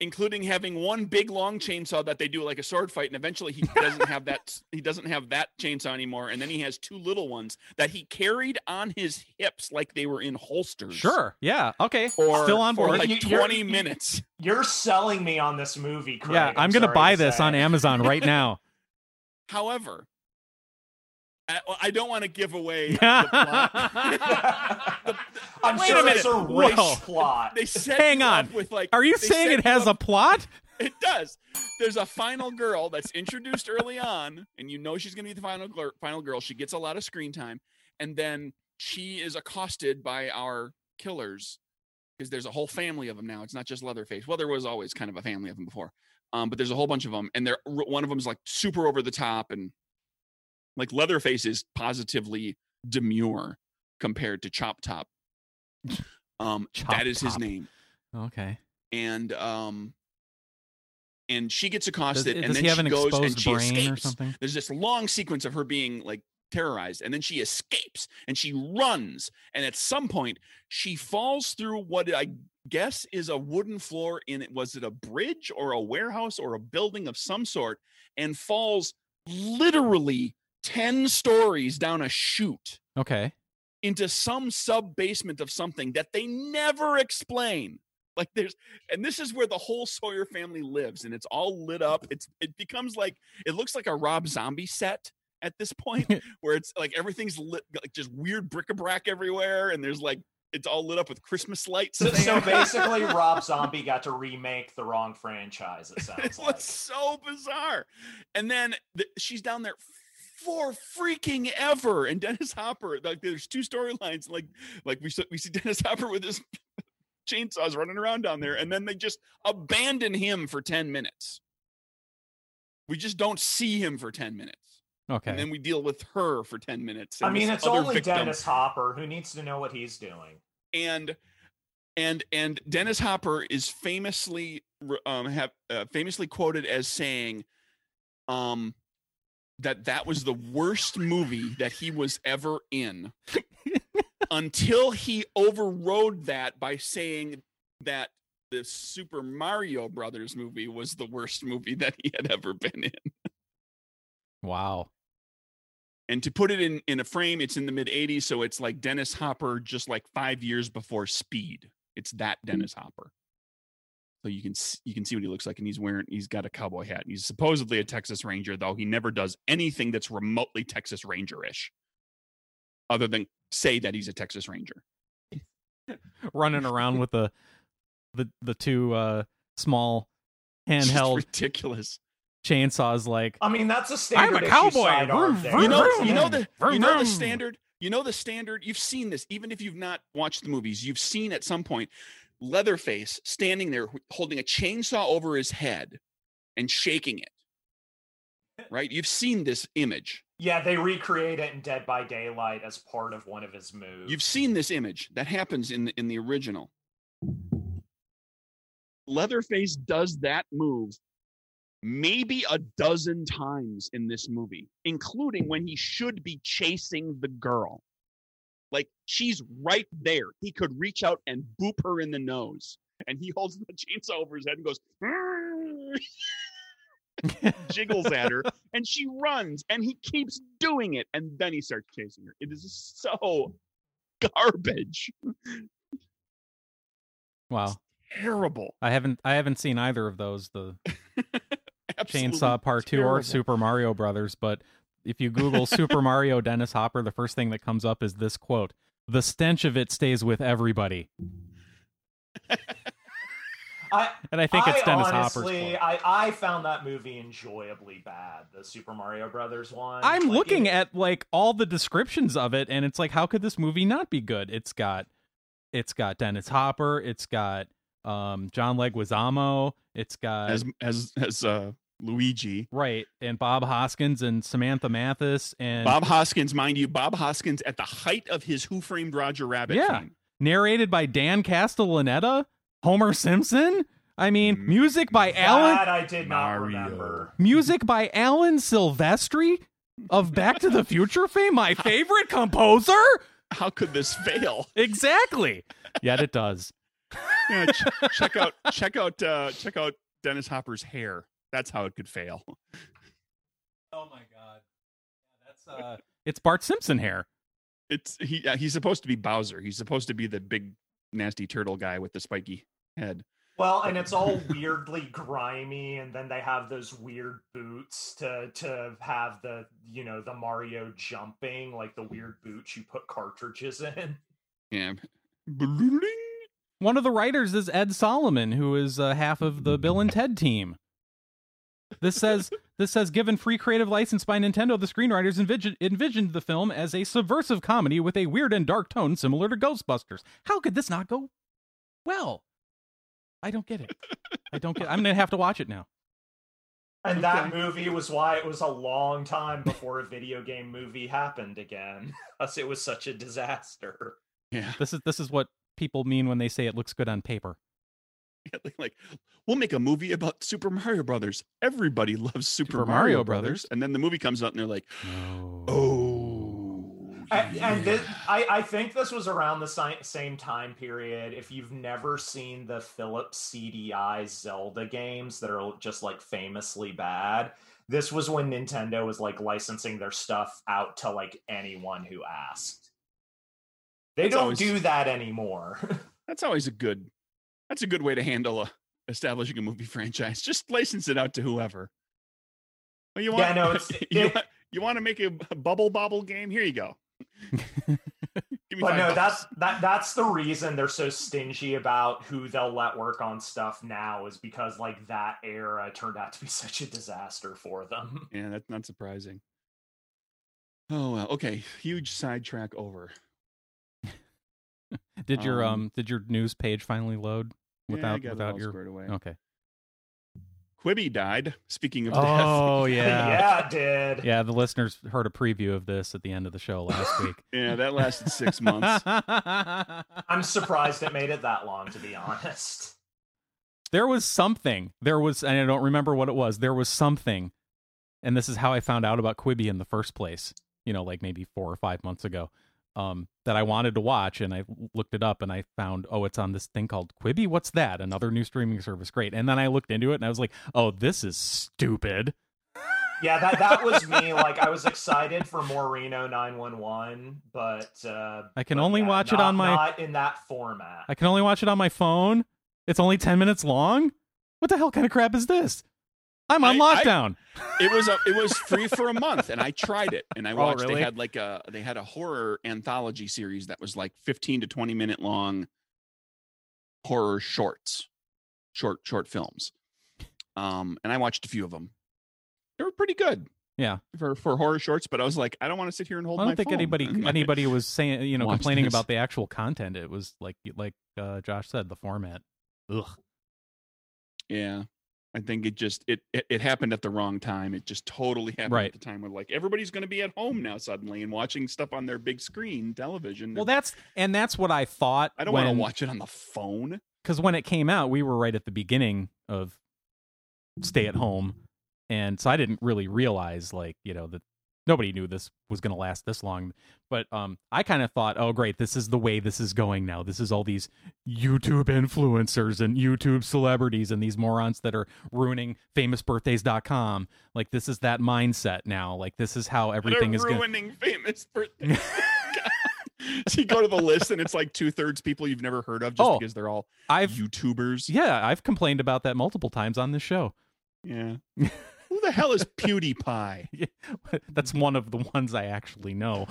Including having one big long chainsaw that they do like a sword fight, and eventually he <laughs> doesn't have that. He doesn't have that chainsaw anymore, and then he has two little ones that he carried on his hips like they were in holsters. Sure. Yeah. Okay. For, still on for board. like You- you're- 20 minutes. You're selling me on this movie, Craig. yeah, I'm, gonna buy to this say. on Amazon right now. <laughs> However, I, I don't want to give away <laughs> the plot. <laughs> I'm Wait sure a it's a minute. rich Whoa. plot. they set Hang on. with like Are you saying it has up- a plot? It does. There's a final girl that's introduced early on, and you know she's going to be the final gir- final girl. She gets a lot of screen time, and then she is accosted by our killers because there's a whole family of them now. It's not just Leatherface. Well, there was always kind of a family of them before, um, but there's a whole bunch of them, and they're one of them is like super over the top, and like Leatherface is positively demure compared to Chop Top. Um, Chop that is his name, Okay. and um, and she gets Does, accosted, and does then she an goes and she brain or escapes. something? There's this long sequence of her being like terrorized, and then she escapes and she runs, and at some point she falls through what I guess is a wooden floor in it. Was it a bridge or a warehouse or a building of some sort, and falls literally ten stories down a chute Okay. into some sub basement of something that they never explain. Like there's, and this is where the whole Sawyer family lives, and it's all lit up. It's it becomes like it looks like a Rob Zombie set at this point, <laughs> where it's like everything's lit, like just weird bric-a-brac everywhere, and there's like it's all lit up with Christmas lights. So, so <laughs> basically, Rob Zombie got to remake the wrong franchise. It <laughs> sounds it like. so bizarre. And then the, she's down there for freaking ever. And Dennis Hopper, like there's two storylines. Like like we see- we see <laughs> Dennis Hopper with his chainsaws running around down there, and then they just abandon him for ten minutes. We just don't see him for ten minutes, Okay. and then we deal with her for ten minutes. I mean, it's only victim. Dennis Hopper who needs to know what he's doing. and and and Dennis Hopper is famously um have uh, famously quoted as saying um that that was the worst movie that he was ever in until he overrode that by saying that the Super Mario Brothers movie was the worst movie that he had ever been in. wow. And to put it in in a frame, it's in the mid 80s, so it's like Dennis Hopper just like 5 years before Speed. It's that Dennis Hopper. So you can s- you can see what he looks like and he's wearing he's got a cowboy hat. He's supposedly a Texas Ranger though he never does anything that's remotely Texas Ranger-ish other than say that he's a Texas Ranger. <laughs> Running around with the the the two uh small It's just handheld ridiculous. chainsaws like I mean, that's a I'm standard a cowboy. side Vroom, vroom, you know, vroom. you know the Vroom, you know the standard. You know the standard. You've seen this, even if you've not watched the movies. You've seen at some point Leatherface standing there holding a chainsaw over his head and shaking it. Eh. Right? You've seen this image. Yeah, they recreate it in Dead by Daylight as part of one of his moves. You've seen this image that happens in the, in the original. Leatherface does that move maybe a dozen times in this movie, including when he should be chasing the girl. Like she's right there. He could reach out and boop her in the nose. And he holds the <laughs> chainsaw over his head and goes, <laughs> jiggles at her, <laughs> and she runs, and he keeps doing it, and then he starts chasing her. It is so garbage. wow. Terrible. I haven't I haven't seen either of those, the Chainsaw Part 2 or. Super Mario Brothers, but if you Google Super Mario Dennis Hopper, the first thing that comes up is this quote. The stench of it stays with everybody. I, And I think it's I Dennis Hopper's honestly, quote. I, I found that movie enjoyably bad. The Super Mario Brothers one. I'm Like, looking it- at like all the descriptions of it and it's like how could this movie not be good? It's got it's got Dennis Hopper, it's got um John Leguizamo, it's got as as as uh Luigi. right, and Bob Hoskins and Samantha Mathis and Bob Hoskins, mind you, Bob Hoskins at the height of his Who Framed Roger Rabbit Yeah. fame. narrated by Dan Castellaneta, Homer Simpson. I mean, Mm. music by Alan I did not Mario. remember. music by Alan Silvestri of Back to the Future fame, my favorite composer. How could this fail? Exactly. Yet it does. Yeah, ch- check out check out uh check out Dennis Hopper's hair. That's how it could fail. Oh my god. That's <laughs> uh it's Bart Simpson hair. It's he yeah, he's supposed to be Bowser. He's supposed to be the big nasty turtle guy with the spiky head. Well, and it's all weirdly grimy, and then they have those weird boots to to have the you know the Mario jumping, like the weird boots you put cartridges in. Yeah. One of the writers is Ed Solomon, who is uh, half of the Bill and Ted team. This says this says given free creative license by Nintendo, the screenwriters envisioned, envisioned the film as a subversive comedy with a weird and dark tone similar to Ghostbusters. How could this not go well? I don't get it. I don't get. I'm gonna have to watch it now. And that movie was why it was a long time before a video game movie happened again. <laughs> Because it was such a disaster. Yeah. This is this is what people mean when they say it looks good on paper. Like, like, we'll make a movie about Super Mario Brothers. Everybody loves Super, Super Mario, Mario Brothers. Brothers. And then the movie comes out and they're like, No. oh. oh and, and this. I, I think this was around the si- same time period. If you've never seen the Philips CDI Zelda games that are just like famously bad, this was when Nintendo was like licensing their stuff out to like anyone who asked. They That's don't always- do that anymore. <laughs> That's always a good. That's a good way to handle a, establishing a movie franchise. Just license it out to whoever. Well, you want, Yeah, no, it's- <laughs> you, it- want, you want to make a, a bubble bobble game? Here you go. <laughs> Give me but no, bucks. that's that that's the reason they're so stingy about who they'll let work on stuff now is because like that era turned out to be <laughs> such a disaster for them. yeah, that's not surprising. Oh well, okay. Huge sidetrack over. <laughs> Did your Um, um did your news page finally load Yeah, I without got it without all your squared away. Okay. Quibi died. Speaking of death. Oh yeah. <laughs> yeah, it did. Yeah, the listeners heard a preview of this at the end of the show last <laughs> week. yeah, that lasted six months. I'm surprised it made it that long, to be honest. there was something. There was, and I don't remember what it was. There was something, and this is how I found out about Quibi in the first place. You know, like maybe four or five months ago, um, that I wanted to watch, and I looked it up, and I found, oh, it's on this thing called Quibi. What's that? Another new streaming service. Great. And then I looked into it, and I was like, oh, this is stupid. Yeah, that that was me. Like I was excited for more Reno 911, but uh, I can but only yeah, watch it on my- not in that format. I can only watch it on my phone. It's only ten minutes long. What the hell kind of crap is this? I'm on I- I- lockdown. it was a, it was free for a month and i tried it and i <laughs> Oh, watched really? they had like a they had a horror anthology series that was like 15 to 20 minute long horror shorts short short films um and i watched a few of them they were pretty good Yeah. for for horror shorts but i was like i don't want to sit here and hold I don't think phone. anybody <laughs> anybody was saying you know Watch complaining this. about the actual content. It was like like uh, Josh said, the format. Ugh. yeah i think it just it, it it happened at the wrong time it just totally happened Right. at the time where like everybody's going to be at home now suddenly and watching stuff on their big screen television Well, that's and that's what I thought. i don't want to watch it on the phone because when it came out, we were right at the beginning of stay at home, and so I didn't really realize like you know that nobody knew this was going to last this long. But um, I kind of thought, oh great, this is the way this is going now. This is all these YouTube influencers and YouTube celebrities and these morons that are ruining famousbirthdays.com. Like this is that mindset now. Like this is how everything They're is going. ruining famous birthdays. <laughs> <laughs> so you go to the list and it's like two thirds people you've never heard of just Oh, because they're all I've YouTubers. yeah, I've complained about that multiple times on this show. Yeah. <laughs> Who the hell is PewDiePie? <laughs> That's one of the ones I actually know.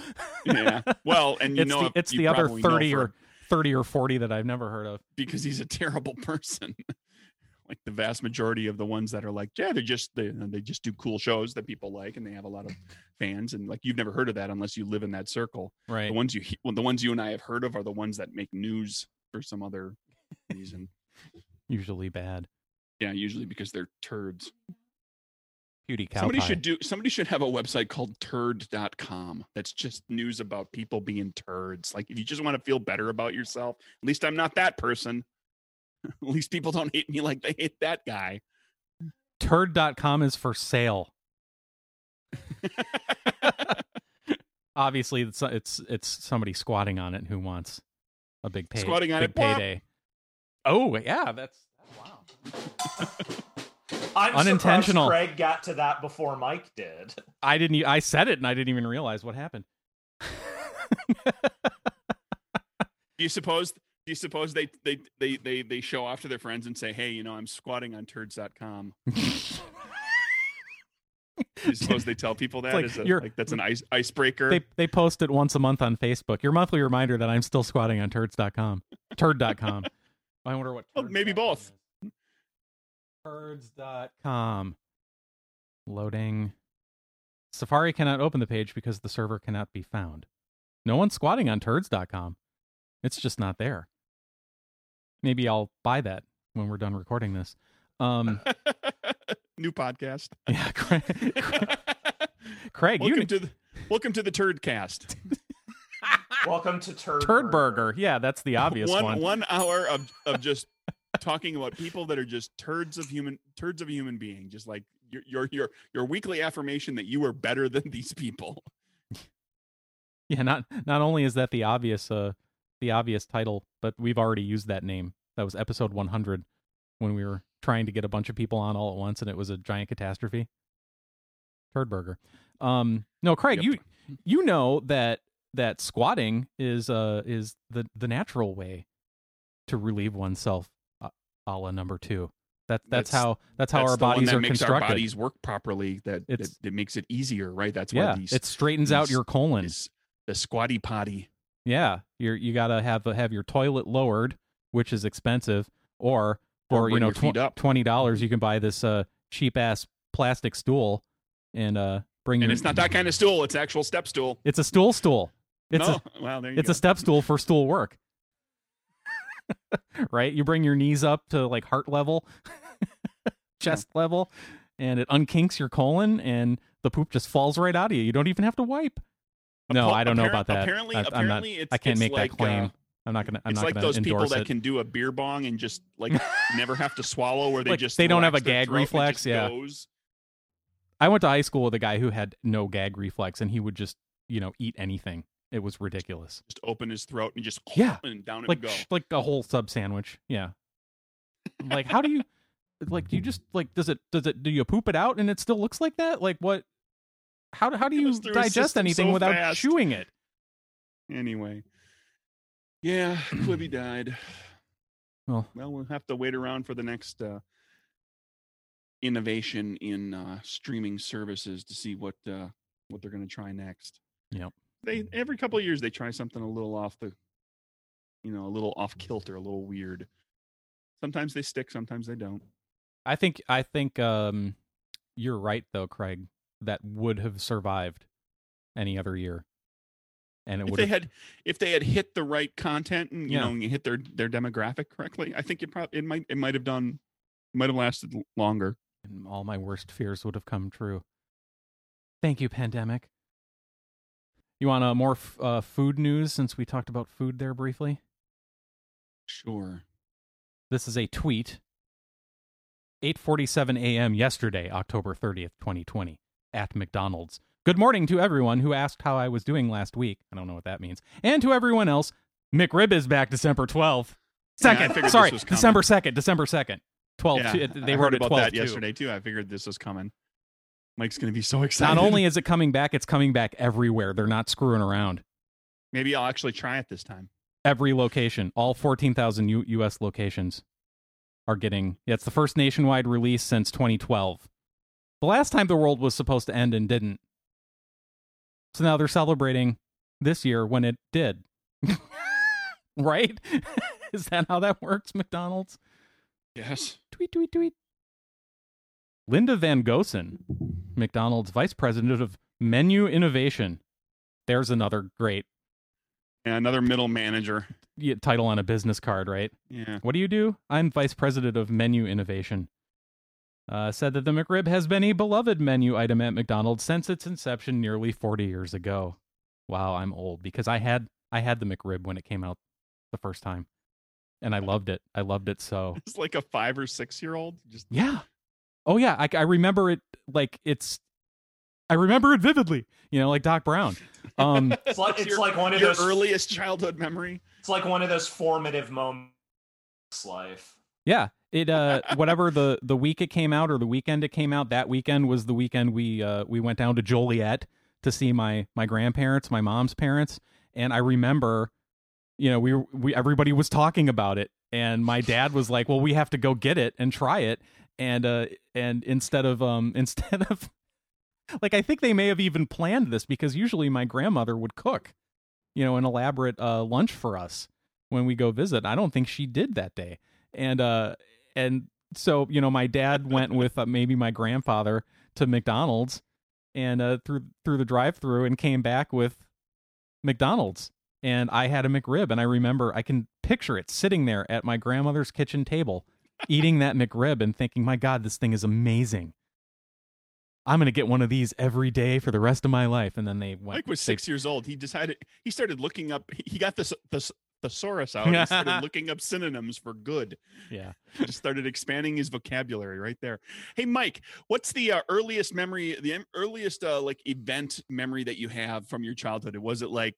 Yeah. Well, and you it's know the, it's you the other 30 for- or 30 or 40 that I've never heard of. because he's a terrible person. <laughs> like the vast majority of the ones that are like, yeah, they just they they just do cool shows that people like and they have a lot of fans and like you've never heard of that unless you live in that circle. Right. The ones you well, the ones you and I have heard of are the ones that make news for some other reason. <laughs> Usually bad. Yeah, usually because they're turds. Beauty cow somebody pie. should do somebody should have a website called turd.com that's just news about people being turds. Like if you just want to feel better about yourself, at least I'm not that person. <laughs> at least people don't hate me like they hate that guy. Turd.com is for sale. <laughs> Obviously, it's it's it's somebody squatting on it who wants a big pay, Squatting on big it, payday. Oh yeah, that's wow. <laughs> I'm Unintentional. Surprised Craig got to that before Mike did. I didn't. I said it and I didn't even realize what happened. Do <laughs> you suppose do you suppose they they they they, they show off to their friends and say, "Hey, you know, I'm squatting on turds.com." Do <laughs> you suppose they tell people that like as a, you're- like that's an ice icebreaker? they they post it once a month on Facebook. Your monthly reminder that I'm still squatting on turds.com. Turd.com. <laughs> I wonder what. Oh, maybe both. is. Turds.com. Loading. Safari cannot open the page because the server cannot be found. No one's squatting on turds.com. It's just not there. Maybe I'll buy that when we're done recording this. Um, <laughs> New podcast. <laughs> yeah, Craig, Craig you welcome to the welcome to the Turd Cast. Welcome to Turd, Turd Burger. Yeah, that's the obvious one one. one hour of of just talking about people that are just turds of human turds of a human being. Just like your your your your weekly affirmation that you are better <laughs> than these people. Yeah, not not only is that the obvious uh the obvious title, but we've already used that name. That was episode 100 when we were trying to get a bunch of people on all at once and it was a giant catastrophe. Turd burger. Um no, Craig, Yep. you you know that that squatting is uh is the the natural way to relieve oneself a la number 2. That that's, That's- how that's how That's our bodies that are makes constructed. our bodies work properly. That it, it makes it easier, right? That's yeah, why these it straightens out your colon. this, the squatty potty. Yeah, you're you gotta have have your toilet lowered, which is expensive, or Or for you know tw- twenty dollars you can buy this uh cheap ass plastic stool and uh bring And your. it's not that kind of stool; it's actual step stool. It's a stool stool. It's no, a well, there you it's go. a step stool for stool work. <laughs> right, you bring your knees up to like heart level, <laughs> chest level, and it unkinks your colon, and the poop just falls right out of you. You don't even have to wipe. No, Appa- I don't know about that. Apparently, I- I'm not- apparently, it's, I can't make like, that claim. uh, I'm not gonna. I'm it's not like gonna those people that it. can do a beer bong and just <laughs> like never have to swallow, or they Like, just they don't have a gag throat and it reflex, yeah. goes. I went to high school with a guy who had no gag reflex, and he would just, you know, eat anything. It was ridiculous. Just open his throat and just Yeah. <laughs> and down it Like, would go. like a whole sub sandwich. Yeah. like, how do you, <laughs> like, do you just like, does it, does it, do you poop it out and it still looks like that? Like, what? How do how do you Goes through his digest anything so without fast. chewing it? Anyway, yeah, Quibi died. <clears throat> Well, Well, we'll have to wait around for the next uh, innovation in uh, streaming services to see what uh, what they're going to try next. Yep. They every couple of years they try something a little off the, you know, a little off kilter, a little weird. Sometimes they stick, sometimes they don't. I think I think um, you're right though, Craig. That would have survived any other year, and it If would they have had if they had hit the right content and you Yeah. know and hit their their demographic correctly, I think it probably it might it might have done might have lasted longer. and all my worst fears would have come true. Thank you, pandemic. You want uh, more f- uh, food news since we talked about food there briefly? Sure. This is a tweet. 8:47 a.m. yesterday, October 30th, 2020, at McDonald's. Good morning to everyone who asked how I was doing last week. I don't know what that means. And to everyone else, McRib is back December 12th. Second, this sorry. December 2nd, December 2nd. 12. Yeah, two- they I wrote heard it about 12 that too. yesterday too. I figured this was coming. Mike's going to be so excited. Not only is it coming back, it's coming back everywhere. They're not screwing around. maybe I'll actually try it this time. Every location, all 14,000 U- U.S. locations are getting. Yeah, it's the first nationwide release since 2012. The last time the world was supposed to end and didn't. So now they're celebrating this year when it did. <laughs> right? <laughs> is that how that works, McDonald's? Yes. Tweet, tweet, tweet. Linda VanGosen, McDonald's Vice President of Menu Innovation. There's another great And another middle manager. title on a business card, right? Yeah. What do you do? I'm Vice President of Menu Innovation. Uh, said that the McRib has been a beloved menu item at McDonald's since its inception nearly 40 years ago. Wow, I'm old because I had I had the McRib when it came out the first time, and I loved it. I loved it so. <laughs> It's like a five or six year old. Just Yeah. Oh yeah, I, I remember it like it's. I remember it vividly. You know, like Doc Brown. Um, <laughs> It's like it's your- like one of your those earliest childhood memory. It's like one of those formative moments in life. yeah. It uh whatever the the week it came out or the weekend it came out. That weekend was the weekend we uh we went down to Joliet to see my my grandparents, my mom's parents, and I remember, you know, we were- we everybody was talking about it, and my dad was like, "Well, we have to go get it and try it," and uh and instead of um <laughs> instead of like I think they may have even planned this because usually my grandmother would cook, you know, an elaborate uh lunch for us when we go visit. I don't think she did that day. and uh and so you know my dad went with uh, maybe my grandfather to McDonald's and uh through through the drive-through and came back with McDonald's and I had a McRib and I remember I can picture it sitting there at my grandmother's kitchen table eating that McRib and thinking my god this thing is amazing. I'm going to get one of these every day for the rest of my life and then they went Mike was they- six years old. He decided he started looking up. He got this the thesaurus out. and started <laughs> looking up synonyms for good. yeah. Just started expanding his vocabulary right there. Hey, Mike, what's the uh, earliest memory? The em- earliest uh, like event memory that you have from your childhood? Was it like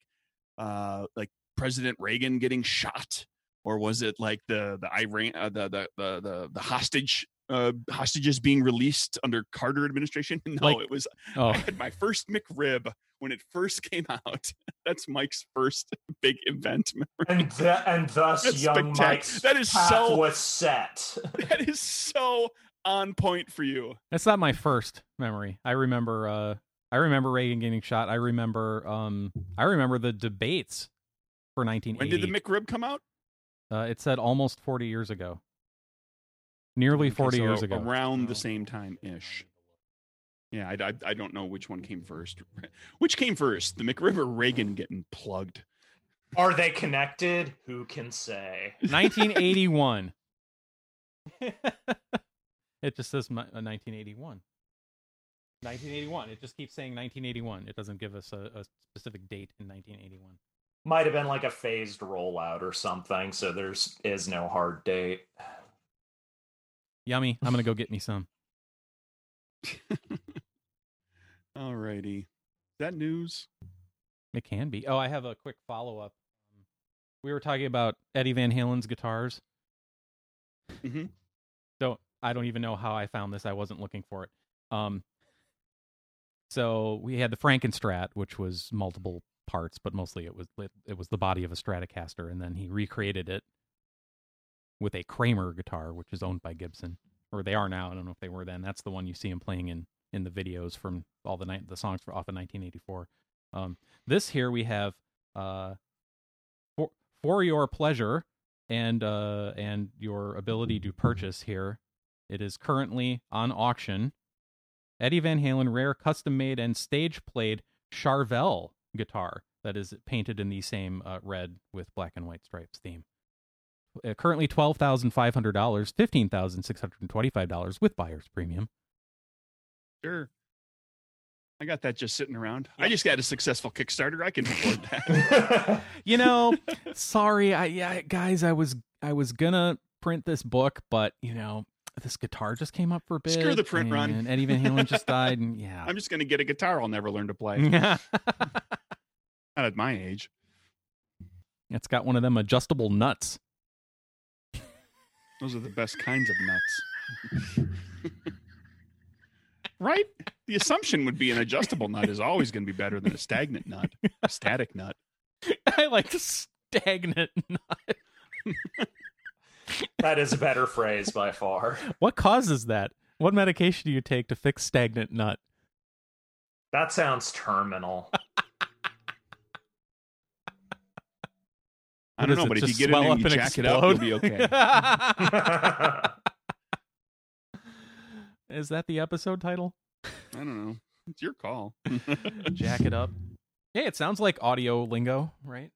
uh, like President Reagan getting shot, or was it like the the Iran uh, the, the the the the hostage? Uh, hostages being released under Carter administration. <laughs> No, Like- it was Oh. I had my first McRib when it first came out. <laughs> That's Mike's first <laughs> big event memory. and th- and thus That's young spectac- Mike's that is path so- was set. That is so on point for you. That's not my first memory. I remember uh I remember Reagan getting shot. I remember um I remember the debates for 1980. When did the McRib come out? Uh, it said almost 40 years ago. Nearly Okay, 40 so years ago. around the same time ish. Yeah, I, I, I don't know which one came first. <laughs> Which came first, the McRib or Reagan getting plugged? Are they connected? Who can say? <laughs> 1981. <laughs> it just says uh, 1981. 1981. It just keeps saying 1981. It doesn't give us a, a specific date in 1981. Might have been like a phased rollout or something, so there's is no hard date. Yummy. I'm going to go get me some. <laughs> All righty. That news? It can be. Oh, I have a quick follow up. We were talking about Eddie Van Halen's guitars. Mhm. So I don't even know how I found this. I wasn't looking for it. Um, so we had the Frankenstrat, which was multiple parts, but mostly it was it, it was the body of a Stratocaster, and then he recreated it with a Kramer guitar, which is owned by Gibson, or they are now. I don't know if they were then. That's the one you see him playing in in the videos from all the night the songs for off of 1984. Um, this here we have uh, for for your pleasure and uh, and your ability to purchase here. It is currently on auction. Eddie Van Halen rare custom made and stage played Charvel guitar that is painted in the same uh, red with black and white stripes theme. Uh, currently twelve thousand five hundred dollars, fifteen thousand six hundred and twenty-five dollars with buyer's premium. Sure. I got that just sitting around. I just got a successful Kickstarter. I can afford that. <laughs> <laughs> you know sorry i yeah guys i was i was gonna print this book but you know this guitar just came up for bid Screw the print run. and eddie van halen just died and <laughs> yeah I'm just going to get a guitar I'll never learn to play. Yeah Not at my age. it's got one of them adjustable nuts Those are the best kinds of nuts. <laughs> right? The assumption would be an adjustable nut is always going to be better than a stagnant nut, a static nut. <laughs> i like stagnant nut that is a better phrase by far. what causes that what medication do you take to fix stagnant nut That sounds terminal. <laughs> I don't know, Does but if you get it swell and you up jack it up, you'll be okay. <laughs> is that the episode title I don't know. It's your call. <laughs> jack it up hey it sounds like audio lingo right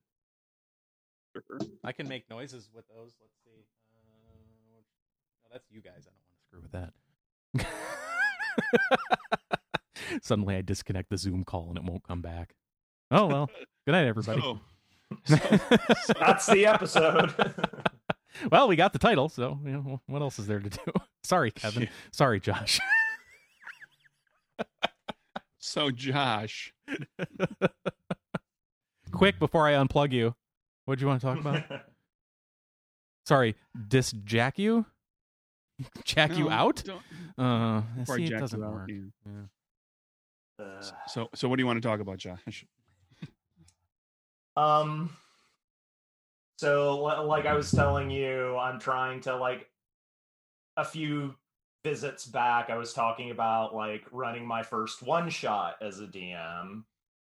Sure. I can make noises with those. Let's see. Uh, no, that's you guys. I don't want to screw with that. <laughs> Suddenly, I disconnect the Zoom call and it won't come back. Oh well. Good night, everybody. So, <laughs> That's the episode. <laughs> well, we got the title, so you know what else is there to do? <laughs> Sorry, Kevin. Sorry, Josh. so Josh, Quick before I unplug you. What do you want to talk about? Sorry, disjack you? Jack you out? Uh, see, it jack you doesn't out, work. yeah. Uh, So, so what do you want to talk about, Josh? Um. So, like I was telling you, I'm trying to like a few visits back. I was talking about like running my first one shot as a DM,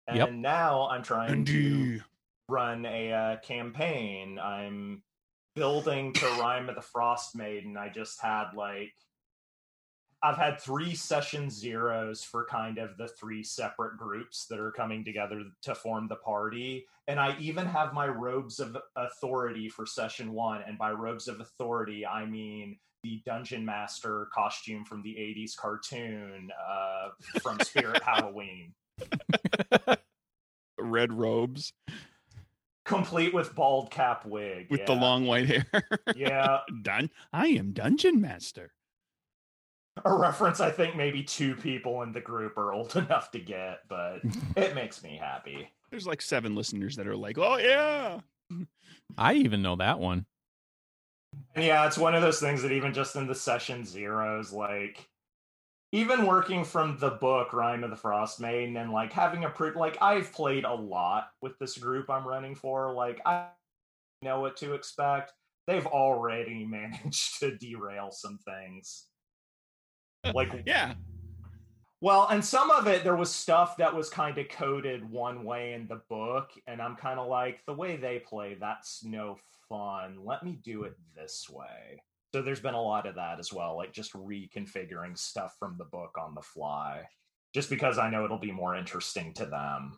and Yep. now I'm trying to run a uh, campaign. I'm building to rime of the Frost Maiden, I just had like I've had three session zeros for kind of the three separate groups that are coming together to form the party. And I even have my robes of authority for session one. And by robes of authority, I mean the dungeon master costume from the 80s cartoon uh, from Spirit <laughs> Halloween. Red robes Complete with bald cap wig. with the long white hair. Yeah. <laughs> Dun- I am dungeon master. A reference I think maybe two people in the group are old <laughs> enough to get, but <laughs> it makes me happy. There's like seven listeners that are like, "Oh yeah." I even know that one. And yeah, it's one of those things that even just in the session zeros, like even working from the book Rime of the Frost Maiden and like having a pre like I've played a lot with this group I'm running for. Like I know what to expect. They've already <laughs> managed to derail some things. Like <laughs> Yeah. Well, and some of it, there was stuff that was kind of coded one way in the book, and I'm kind of like, the way they play, that's no fun. Let me do it this way. So there's been a lot of that as well, like just reconfiguring stuff from the book on the fly, just because I know it'll be more interesting to them.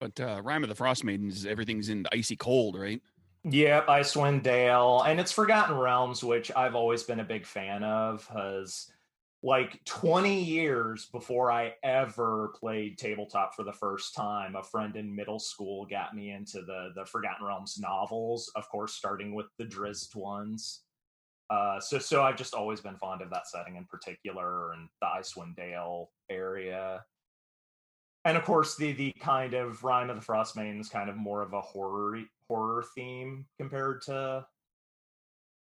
But uh Rime of the Frost Maidens, everything's in the icy cold, right? Yep, Icewind Dale, and it's Forgotten Realms, which I've always been a big fan of, Has like 20 years before I ever played tabletop for the first time, a friend in middle school got me into the the Forgotten Realms novels, of course, starting with the Drizzt ones. Uh, so so I've just always been fond of that setting in particular and the Icewind Dale area. And of course, the the kind of rime of the Frost Maiden is kind of more of a horror horror theme compared to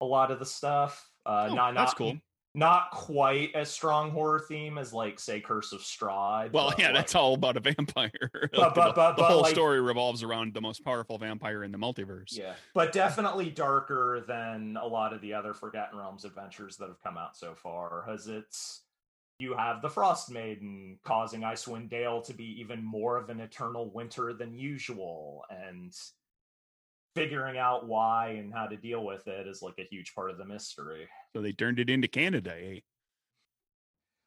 a lot of the stuff. Uh, Oh, not that's not cool. not quite as strong horror theme as like say Curse of Strahd. Well, yeah, like- that's all about a vampire. <laughs> But- but- the, but- the whole like- story revolves around the most powerful vampire in the multiverse. Yeah, but definitely darker than a lot of the other Forgotten Realms adventures that have come out so far. Because it's you have the Frost Maiden causing Icewind Dale to be even more of an eternal winter than usual, and figuring out why and how to deal with it is like a huge part of the mystery. So they turned it into Canada, eh?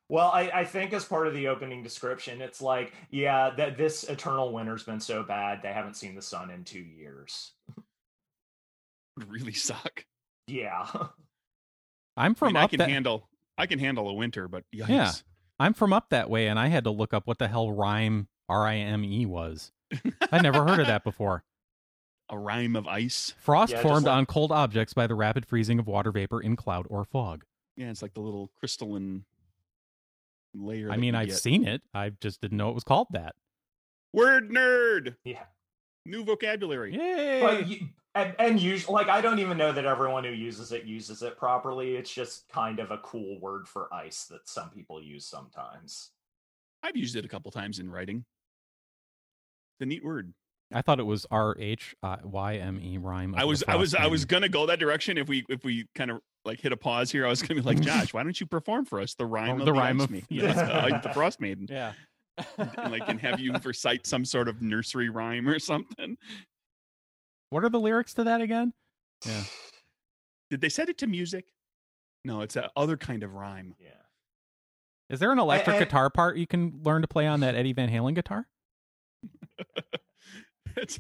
Well, I, I think as part of the opening description, it's like, yeah, that this eternal winter's been so bad they haven't seen the sun in two years. Would really <laughs> suck. Yeah. I'm I, from mean, I can that handle I can handle a winter, but yikes. Yeah. I'm from up that way, and I had to look up what the hell rhyme R I M E was. I'd never heard of that before. <laughs> A rime of ice. Frost Yeah, formed like- on cold objects by the rapid freezing of water vapor in cloud or fog. Yeah, it's like the little crystalline layer. I mean, I've get. seen it. I just didn't know it was called that. Word nerd. Yeah. New vocabulary. Yay! But you, and and usually, like, I don't even know that everyone who uses it uses it properly. It's just kind of a cool word for ice that some people use sometimes. I've used it a couple times in writing. The neat word. I thought it was R H Y M E rhyme. I was I was Frost I was gonna go that direction if we if we kind of like hit a pause here. I was gonna be like, Josh, why don't you perform for us the rhyme Oh, of the the, rhyme Ice of- me yes. uh, the Frost Maiden, Yeah. and, like and have you recite some sort of nursery rhyme or something. What are the lyrics to that again? Yeah. Did they set it to music? No, it's a other kind of rhyme. Yeah. Is there an electric I- guitar part you can learn to play on that Eddie Van Halen guitar? <laughs> it